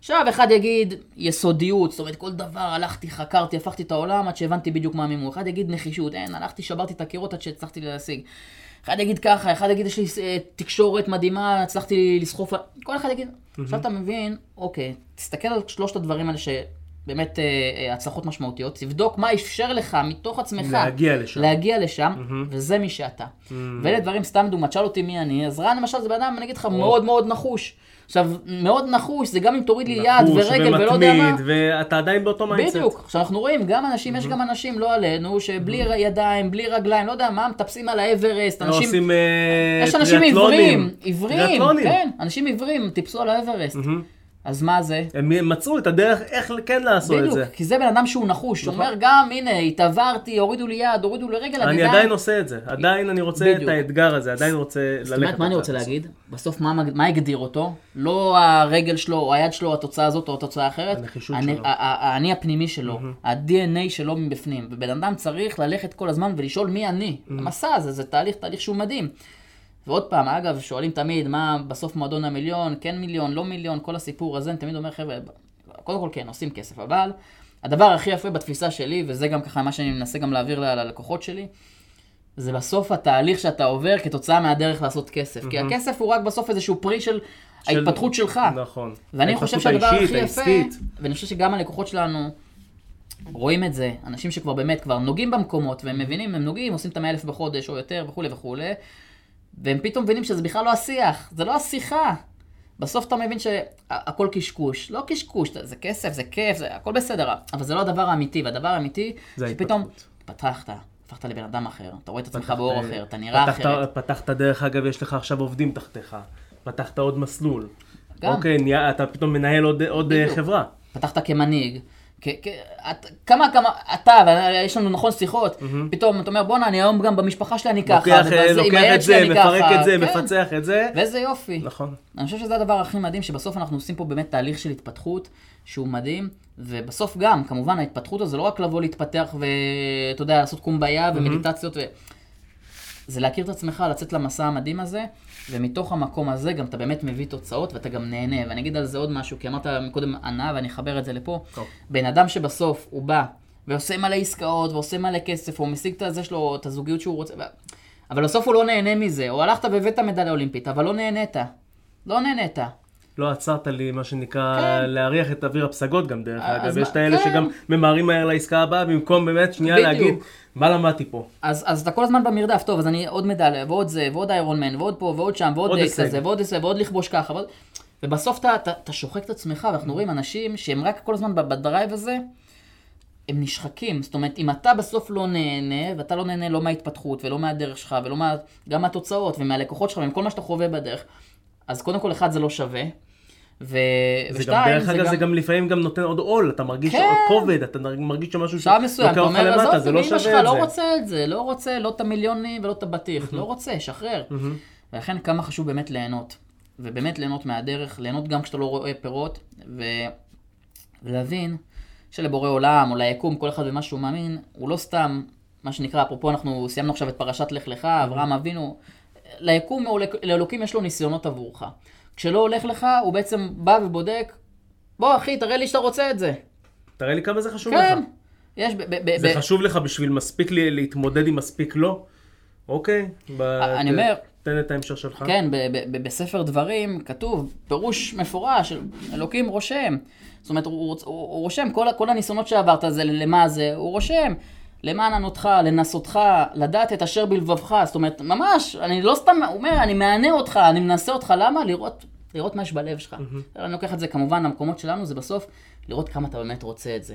עכשיו, אחד יגיד יסודיות, זאת אומרת, כל דבר, הלכתי, חקרתי, הפכתי את העולם עד שהבנתי בדיוק מה המימור. אחד יגיד נחישות, אין, הלכתי, שברתי את הקירות עד שהצלחתי להשיג. אחד יגיד ככה, אחד יגיד, יש לי אה, תקשורת מדהימה, הצלחתי לסחוף, כל אחד יגיד. עכשיו אתה מבין, אוקיי, תסתכל על שלושת הדברים האלה שבאמת אה, אה, הצלחות משמעותיות, תבדוק מה אפשר לך מתוך עצמך להגיע לשם. להגיע לשם, וזה מי שאתה. ואלה דברים, סתם דוגמא, תשאל אותי מי אני, אז רן למשל זה בן אדם, אני אגיד לך, מאוד מאוד נחוש. עכשיו, מאוד נחוש, זה גם אם תוריד לי יד נחוש ורגל ולא יודע מה. ומתמיד, ואתה עדיין באותו mindset. בדיוק. עכשיו אנחנו רואים, גם אנשים, יש גם אנשים, לא עלינו, שבלי ידיים, בלי רגליים, לא יודע מה, מטפסים על האוורסט, לא אנשים... עושים אה, יש אנשים. עיוורים, עיוורים. כן, אנשים עיוורים, טיפסו על האברסט. אז מה זה? הם מצאו את הדרך איך כן לעשות את בדיוק, זה. כי זה בן אדם שהוא נחוש, הוא אומר גם, הנה, התעברתי, הורידו לי יד, הורידו לי רגל, אני עדיין... עדיין עושה את זה, עדיין אני רוצה את בדיוק. האתגר הזה, עדיין רוצה ללכת. זאת אומרת, מה אני רוצה. להגיד? בסוף מה, מה הגדיר אותו? לא הרגל שלו, או היד שלו, התוצאה הזאת או התוצאה האחרת. הנחישות אני- שלו. האני הפנימי שלו, ה-DNA שלו מבפנים. ובן אדם צריך ללכת כל הזמן ולשאול מי אני. המסע הזה, זה תהליך, תהליך שהוא מדהים. ועוד פעם, אגב, שואלים תמיד, מה בסוף מועדון המיליון, כן מיליון, לא מיליון, כל הסיפור הזה, אני תמיד אומר, חבר'ה, קודם כל כן, עושים כסף, אבל הדבר הכי יפה בתפיסה שלי, וזה גם ככה מה שאני מנסה גם להעביר ללקוחות שלי, זה בסוף התהליך שאתה עובר כתוצאה מהדרך לעשות כסף. כי הכסף הוא רק בסוף איזשהו פרי של של- ההתפתחות שלך. נכון. ואני חושב שהדבר האישית, הכי יפה, העסקית. ואני חושב שגם הלקוחות שלנו רואים את זה, אנשים שכבר באמת כבר נוגעים במקומות, והם מבינים, הם נוגעים, עושים את המאה אלף בחודש או יותר וכולי וכולי, והם פתאום מבינים שזה בכלל לא השיח, זה לא השיחה. בסוף אתה מבין שהכל קשקוש. לא קשקוש, זה כסף, זה כיף, זה הכל בסדר, אבל זה לא הדבר האמיתי, והדבר האמיתי, שפתאום ההתפתחות. פתחת, הפכת לבן אדם אחר, אתה רואה את עצמך באור אחר, אתה נראה פתחת- אחרת. פתחת דרך אגב, יש לך עכשיו עובדים תחתיך. פתחת עוד מסלול. גם. אוקיי, נהיה- אתה פתאום מנהל עוד- עוד אה. חברה. פתחת כמנהיג, כמה כמה, אתה, ויש לנו נכון שיחות, פתאום אתה אומר בואנה אני היום גם במשפחה שלי אני ככה, לוקח, את זה, מפרק את זה, כן. מפצח את זה. ואיזה יופי. נכון. אני חושב שזה הדבר הכי מדהים, שבסוף אנחנו עושים פה באמת תהליך של התפתחות, שהוא מדהים, ובסוף גם, כמובן ההתפתחות הזו לא רק לבוא להתפתח ואתה יודע, לעשות קומביה ומדיטציות. זה להכיר את עצמך, לצאת למסע המדהים הזה, ומתוך המקום הזה גם אתה באמת מביא תוצאות ואתה גם נהנה. ואני אגיד על זה עוד משהו, כי אמרת מקודם ענה ואני אחבר את זה לפה. טוב. בן אדם שבסוף הוא בא ועושה מלא עסקאות ועושה מלא כסף, הוא משיג את הזה שלו, את הזוגיות שהוא רוצה, ו- אבל בסוף הוא לא נהנה מזה, או הלכת והבאת מדליה אולימפית, אבל לא נהנית. לא נהנית. לא עצרת לי, מה שנקרא, כן. להריח את אוויר הפסגות גם, דרך אז אגב. יש את האלה כן. שגם ממהרים מהר לעסקה הבאה, במקום באמת שנייה בדיוק. להגיד, מה למדתי פה? אז, אז אתה כל הזמן במרדף, טוב, אז אני עוד מדליה, ועוד זה, ועוד איירון מן, ועוד פה, ועוד שם, ועוד הישג. הזה, ועוד זה, ועוד לכבוש ככה, ועוד... ובסוף אתה, שוחק את עצמך, ואנחנו רואים אנשים שהם רק כל הזמן בדרייב הזה, הם נשחקים. זאת אומרת, אם אתה בסוף לא נהנה, ואתה לא נהנה לא מההתפתחות, ולא מהדרך שלך, ולא מה... גם מהתוצאות, ומהלקוחות שלך, ומכל מה שאתה חווה בדרך, אז קודם כל, אחד, זה לא שווה. ו... זה גם, ושתיים, דרך אגב, זה גם לפעמים גם נותן עוד עול, אתה מרגיש כן. עוד כובד, אתה מרגיש שמשהו אתה אותך למטה, זה לא שווה את לא זה. רוצה את זה, לא רוצה לא את המיליונים ולא את הבטיח, לא רוצה, שחרר. ולכן כמה חשוב באמת ליהנות. ובאמת ליהנות מהדרך, ליהנות גם כשאתה לא רואה פירות, ו... ולהבין שלבורא עולם או ליקום, כל אחד במה שהוא מאמין, הוא לא סתם, מה שנקרא, אפרופו אנחנו סיימנו עכשיו את פרשת לך לך, אברהם אבינו, ליקום או לאלוק- לאלוקים יש לו ניסיונות עבורך. כשלא הולך לך, הוא בעצם בא ובודק, בוא אחי, תראה לי שאתה רוצה את זה. תראה לי כמה זה חשוב כן. לך. יש ב... ב- ב- זה ב- חשוב לך בשביל מספיק לי להתמודד עם מספיק לא? אוקיי. ב- אני אומר- תן את ההמשך שלך. כן, ב- ב- ב- בספר דברים כתוב פירוש מפורש, אלוקים רושם. זאת אומרת, הוא, הוא, הוא רושם, כל, כל הניסיונות שעברת זה למה זה, הוא רושם. למען ענותך, לנסותך, לדעת את אשר בלבבך. זאת אומרת, ממש, אני לא סתם אומר, אני מענה אותך, אני מנסה אותך, למה? לראות, לראות מה יש בלב שלך. אני לוקח את זה כמובן למקומות שלנו, זה בסוף לראות כמה אתה באמת רוצה את זה.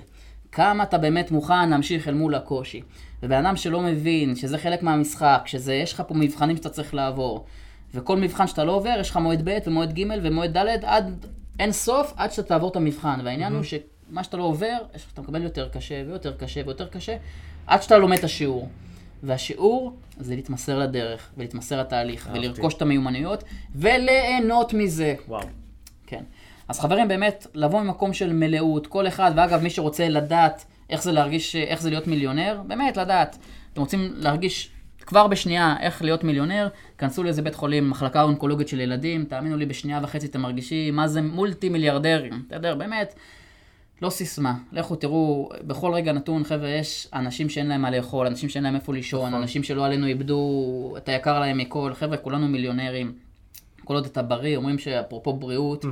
כמה אתה באמת מוכן להמשיך אל מול הקושי. ובן אדם שלא מבין שזה חלק מהמשחק, שזה, יש לך פה מבחנים שאתה צריך לעבור, וכל מבחן שאתה לא עובר, יש לך מועד ב' ומועד ג' ומועד ד' עד אין סוף, עד שאתה תעבור את המבחן. והעניין הוא שמה שאתה לא עובר, אתה מקבל יותר קשה ויותר קשה ויותר קשה, עד שאתה לומד את השיעור. והשיעור זה להתמסר לדרך, ולהתמסר לתהליך. ולרכוש את המיומנויות, וליהנות מזה. וואו. כן. אז חברים, באמת, לבוא ממקום של מלאות, כל אחד, ואגב, מי שרוצה לדעת איך זה להרגיש, איך זה להיות מיליונר, באמת לדעת. אתם רוצים להרגיש כבר בשנייה, איך להיות מיליונר, כנסו לאיזה בית חולים, מחלקה אונקולוגית של ילדים, תאמינו לי, בשנייה וחצי אתם מרגישים מה זה מולטי מיליארדרים, בסדר? באמת, לא סיסמה. לכו תראו, בכל רגע נתון, חבר'ה, יש אנשים שאין להם מה לאכול, אנשים שאין להם איפה לישון, נכון. אנשים שלא עלינו איבדו את היקר להם מכל, חבר'ה, כולנו מיליונרים. כל עוד אתה בריא, אומרים שאפרופו בריאות,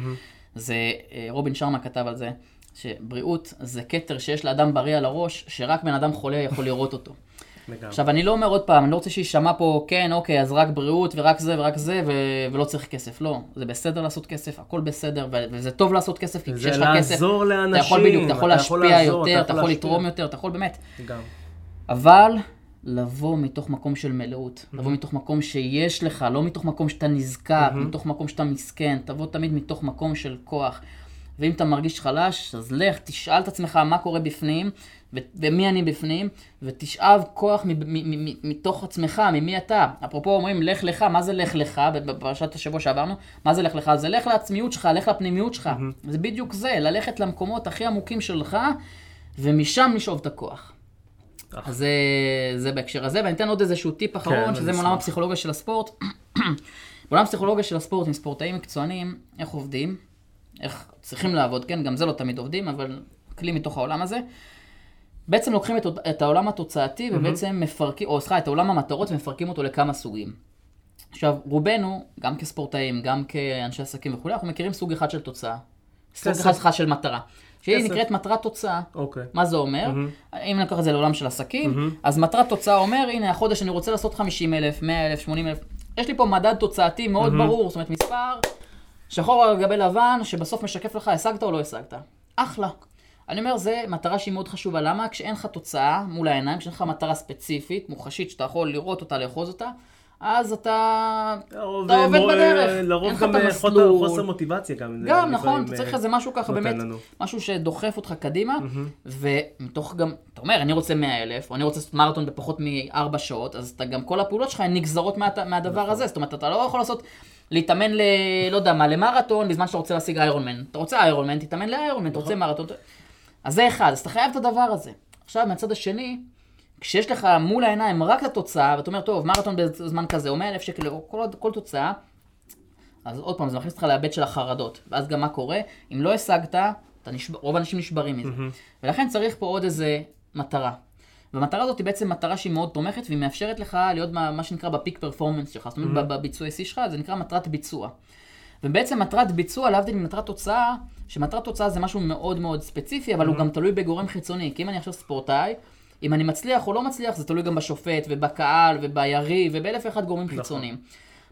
זה, אה, רובין שרמה כתב על זה, שבריאות זה כתר שיש לאדם בריא על הראש, שרק בן אדם חולה יכול לראות אותו. לגמרי. עכשיו, אני לא אומר עוד פעם, אני לא רוצה שיישמע פה, כן, אוקיי, אז רק בריאות ורק זה ורק זה, ו- ולא צריך כסף. לא, זה בסדר לעשות כסף, הכל בסדר, ו- וזה טוב לעשות כסף, כי זה כשיש לך כסף, לעזור אתה לאנשים, יכול בדיוק, אתה יכול אתה יכול להשפיע לעזור, יותר, אתה אתה יכול להשפיע. לתרום יותר, אתה יכול באמת. גם. אבל לבוא מתוך מקום של מלאות, לבוא מתוך מקום שיש לך, לא מתוך מקום שאתה נזקק, מתוך מקום שאתה מסכן, תבוא תמיד מתוך מקום של כוח. ואם אתה מרגיש חלש, אז לך, תשאל את עצמך מה קורה בפנים, ו- ומי אני בפנים, ותשאב כוח מ- מ- מ- מתוך עצמך, ממי אתה. אפרופו אומרים, לך לך, מה זה לך לך, בפרשת השבוע שעברנו? מה זה לך לך? זה לך לעצמיות שלך, לך לפנימיות שלך. זה בדיוק זה, ללכת למקומות הכי עמוקים שלך, ומשם לשאוב את הכוח. אז זה, זה בהקשר הזה, ואני אתן עוד איזשהו טיפ אחרון, אני שזה. מעולם הפסיכולוגיה של הספורט. בעולם הפסיכולוגיה של הספורט עם ספורטאים מקצוענים, איך עובדים, איך צריכים לעבוד, כן, גם זה לא תמיד עובדים, אבל כלי מתוך העולם הזה. בעצם לוקחים את, את העולם התוצאתי ובעצם מפרקים, או סליחה, את העולם המטרות ומפרקים אותו לכמה סוגים. עכשיו, רובנו, גם כספורטאים, גם כאנשי עסקים וכולי, אנחנו מכירים סוג אחד של תוצאה. סוג. אחד סליחה, של מטרה. שהיא כסף. נקראת מטרת תוצאה. אוקיי. מה זה אומר? אם ניקח את זה לעולם של עסקים, אז מטרת תוצאה אומר, הנה החודש אני רוצה לעשות 50 אלף, 100 אלף, 80 אלף. יש לי פה מדד תוצאתי מאוד ברור, זאת אומרת מספר שחור על גבי לבן, שבסוף משקף לך השגת או לא השגת. אחלה. אני אומר, זה מטרה שהיא מאוד חשובה. למה? כשאין לך תוצאה מול העיניים, כשאין לך מטרה ספציפית, מוחשית, שאתה יכול לראות אותה, לאחוז אותה, אז אתה... לרוב, אתה עובד מו- בדרך. לרוב אין לך גם אה. חוסר- מוטיבציה גם. גם, נכון, אתה אה, צריך איזה משהו ככה באמת, לנו. משהו שדוחף אותך קדימה, ומתוך גם, אתה אומר, אני רוצה 100 אלף, או אני רוצה לעשות מרתון בפחות מארבע שעות, אז אתה גם, כל הפעולות שלך הן נגזרות מה- מהדבר נכון. הזה, זאת אומרת, אתה לא יכול לעשות, להתאמן ל... לא יודע מה, למרתון, בזמן שאתה רוצה להשיג איירון מן. אתה רוצה איירון מן, תתאמן לאיירון מן, אתה נכון. רוצה מרתון. אז זה אחד, אז אתה חייב את הדבר הזה. עכשיו, מהצד השני, כשיש לך מול העיניים רק את התוצאה, ואתה אומר, טוב, מרתון בזמן כזה, או 100 אלף שקל, או כל, כל תוצאה, אז עוד פעם, זה מכניס אותך להיבט של החרדות. ואז גם מה קורה? אם לא השגת, נשב... רוב האנשים נשברים מזה. ולכן צריך פה עוד איזה מטרה. והמטרה הזאת היא בעצם מטרה שהיא מאוד תומכת, והיא מאפשרת לך להיות מה, מה שנקרא בפיק פרפורמנס שלך, זאת אומרת, בביצועי שיא שלך, זה נקרא מטרת ביצוע. ובעצם מטרת ביצוע, להבדיל ממטרת תוצאה, שמטרת תוצאה זה משהו מאוד מאוד ספציפי, אבל הוא גם תלוי בגורם חיצוני. כי אם אני עכשיו ספורטאי, אם אני מצליח או לא מצליח, זה תלוי גם בשופט, ובקהל, וביריב, ובאלף ואחד גורמים חיצוניים.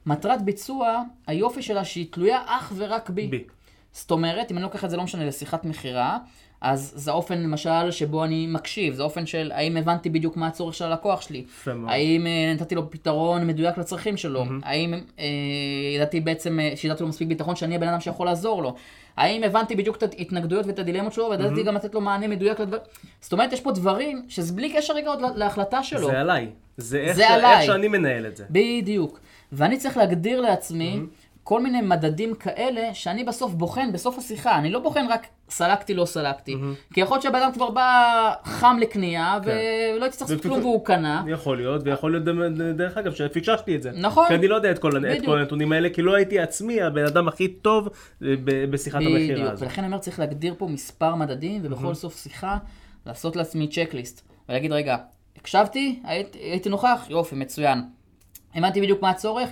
מטרת ביצוע, היופי שלה שהיא תלויה אך ורק בי. בי. זאת אומרת, אם אני לוקח את זה, לא משנה, לשיחת מכירה, אז זה האופן, למשל, שבו אני מקשיב, זה האופן של האם הבנתי בדיוק מה הצורך של הלקוח שלי. האם אה, נתתי לו פתרון מדויק לצרכים שלו, האם אה, ידעתי בעצם, אה, שידעתי לו מספיק ביטחון שאני הבן אדם שיכול לעזור לו, האם הבנתי בדיוק את ההתנגדויות ואת הדילמות שלו, וידעתי גם לתת לו מענה מדויק לדברים, זאת אומרת, יש פה דברים שזה בלי קשר רגע עוד לה- להחלטה שלו. זה עליי. זה איך זה ש- עליי. איך שאני מנהל את זה. בדיוק. ואני צריך להגדיר לעצמי כל מיני מדדים כאלה שאני בסוף בוחן בסוף השיחה. אני לא בוחן רק סלקתי, לא סלקתי. כי יכול להיות שהבן אדם כבר בא חם לקנייה, כן. ולא הייתי צריך לעשות כלום והוא קנה. יכול להיות, ויכול להיות דרך- אגב שפיששתי את זה. נכון. כי אני לא יודע את כל, את בדיוק. כל הנתונים האלה, כי לא הייתי עצמי הבן אדם הכי טוב אה, בשיחת המכירה בדיוק. הזאת. ולכן אני אומר, צריך להגדיר פה מספר מדדים, ובכל סוף שיחה לעשות לעצמי צ'קליסט. ולהגיד, רגע, הקשבתי, הייתי, הייתי נוכח, יופי, מצוין. הבנתי בדיוק מה הצורך,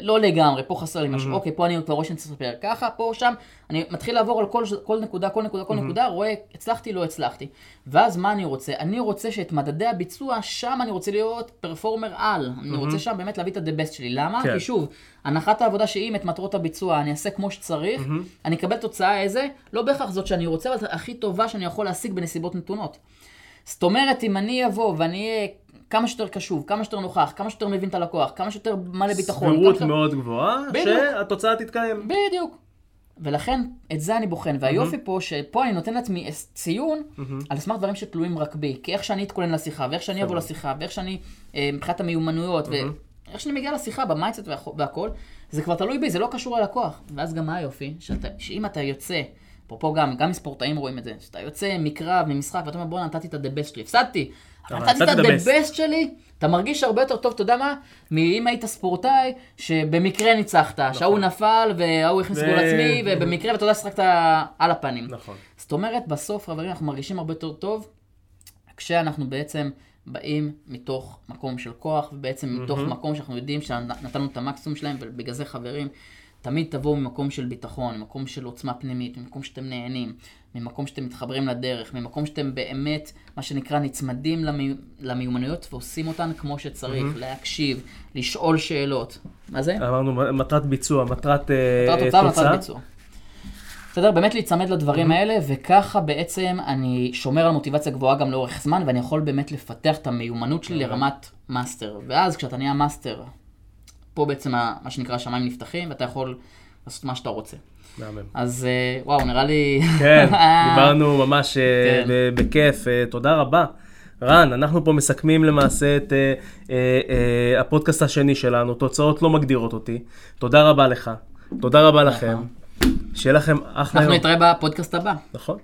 לא לגמרי, פה חסר לי משהו, אוקיי, פה אני כבר רואה שאני צריך לספר ככה, פה, שם, אני מתחיל לעבור על כל, כל נקודה, כל נקודה, כל נקודה, רואה, הצלחתי, לא הצלחתי. ואז מה אני רוצה? אני רוצה שאת מדדי הביצוע, שם אני רוצה להיות פרפורמר על. אני רוצה שם באמת להביא את ה-the best שלי. למה? כן. כי שוב, הנחת העבודה שאם את מטרות הביצוע אני אעשה כמו שצריך, אני אקבל תוצאה איזה, לא בהכרח זאת שאני רוצה, אבל הכי טובה שאני יכול להשיג בנסיבות נתונות. זאת אומרת, אם אני אבוא ואני אהיה כמה שיותר קשוב, כמה שיותר נוכח, כמה שיותר מבין את הלקוח, כמה שיותר מלא ביטחון. סבירות שיותר- מאוד גבוהה, בדיוק. שהתוצאה תתקיים. בדיוק. ולכן, את זה אני בוחן. והיופי פה, שפה אני נותן לעצמי ציון על סמך דברים שתלויים רק בי. כי איך שאני אתכונן לשיחה, ואיך שאני אבוא לשיחה, ואיך שאני, אה, מבחינת המיומנויות, ואיך שאני מגיע לשיחה, ב mindset והכ- והכל, זה כבר תלוי בי, זה לא קשור ללקוח. ואז גם מה היופי? שאתה, שאם אתה יוצא אפרופו גם, גם מספורטאים רואים את זה, שאתה יוצא מקרב, ממשחק, ואתה אומר בואנה נתתי את ה-the best שלי, הפסדתי, אבל נתתי את ה-best. best שלי, אתה מרגיש הרבה יותר טוב, אתה יודע מה, מאם היית ספורטאי, שבמקרה ניצחת, שההוא נפל, וההוא הכניס נכון. ו- גול עצמי, ובמקרה, ואתה יודע, שחקת על הפנים. נכון. זאת אומרת, בסוף, חברים, אנחנו מרגישים הרבה יותר טוב, כשאנחנו בעצם באים מתוך מקום של כוח, ובעצם מתוך מקום שאנחנו יודעים שנתנו את המקסימום שלהם, ובגלל זה, חברים, תמיד תבואו ממקום של ביטחון, ממקום של עוצמה פנימית, ממקום שאתם נהנים, ממקום שאתם מתחברים לדרך, ממקום שאתם באמת, מה שנקרא, נצמדים למי... למיומנויות ועושים אותן כמו שצריך, להקשיב, לשאול שאלות. מה זה? אמרנו מטרת ביצוע, מטרת אה, מטרת אה, תוצאה ומטרת ביצוע. בסדר, באמת להיצמד לדברים האלה, וככה בעצם אני שומר על מוטיבציה גבוהה גם לאורך זמן, ואני יכול באמת לפתח את המיומנות שלי לרמת מאסטר. ואז כשאתה נהיה מאסטר, פה בעצם מה שנקרא השמיים נפתחים, ואתה יכול לעשות מה שאתה רוצה. מהמם. אז אה, וואו, נראה לי... כן, דיברנו ממש אה, כן. בכיף, אה, תודה רבה. רן, אנחנו פה מסכמים למעשה את אה, אה, אה, הפודקאסט השני שלנו, תוצאות לא מגדירות אותי. תודה רבה לך, תודה רבה לכם. שיהיה לכם אחלה אנחנו יום. נתראה בפודקאסט הבא. נכון.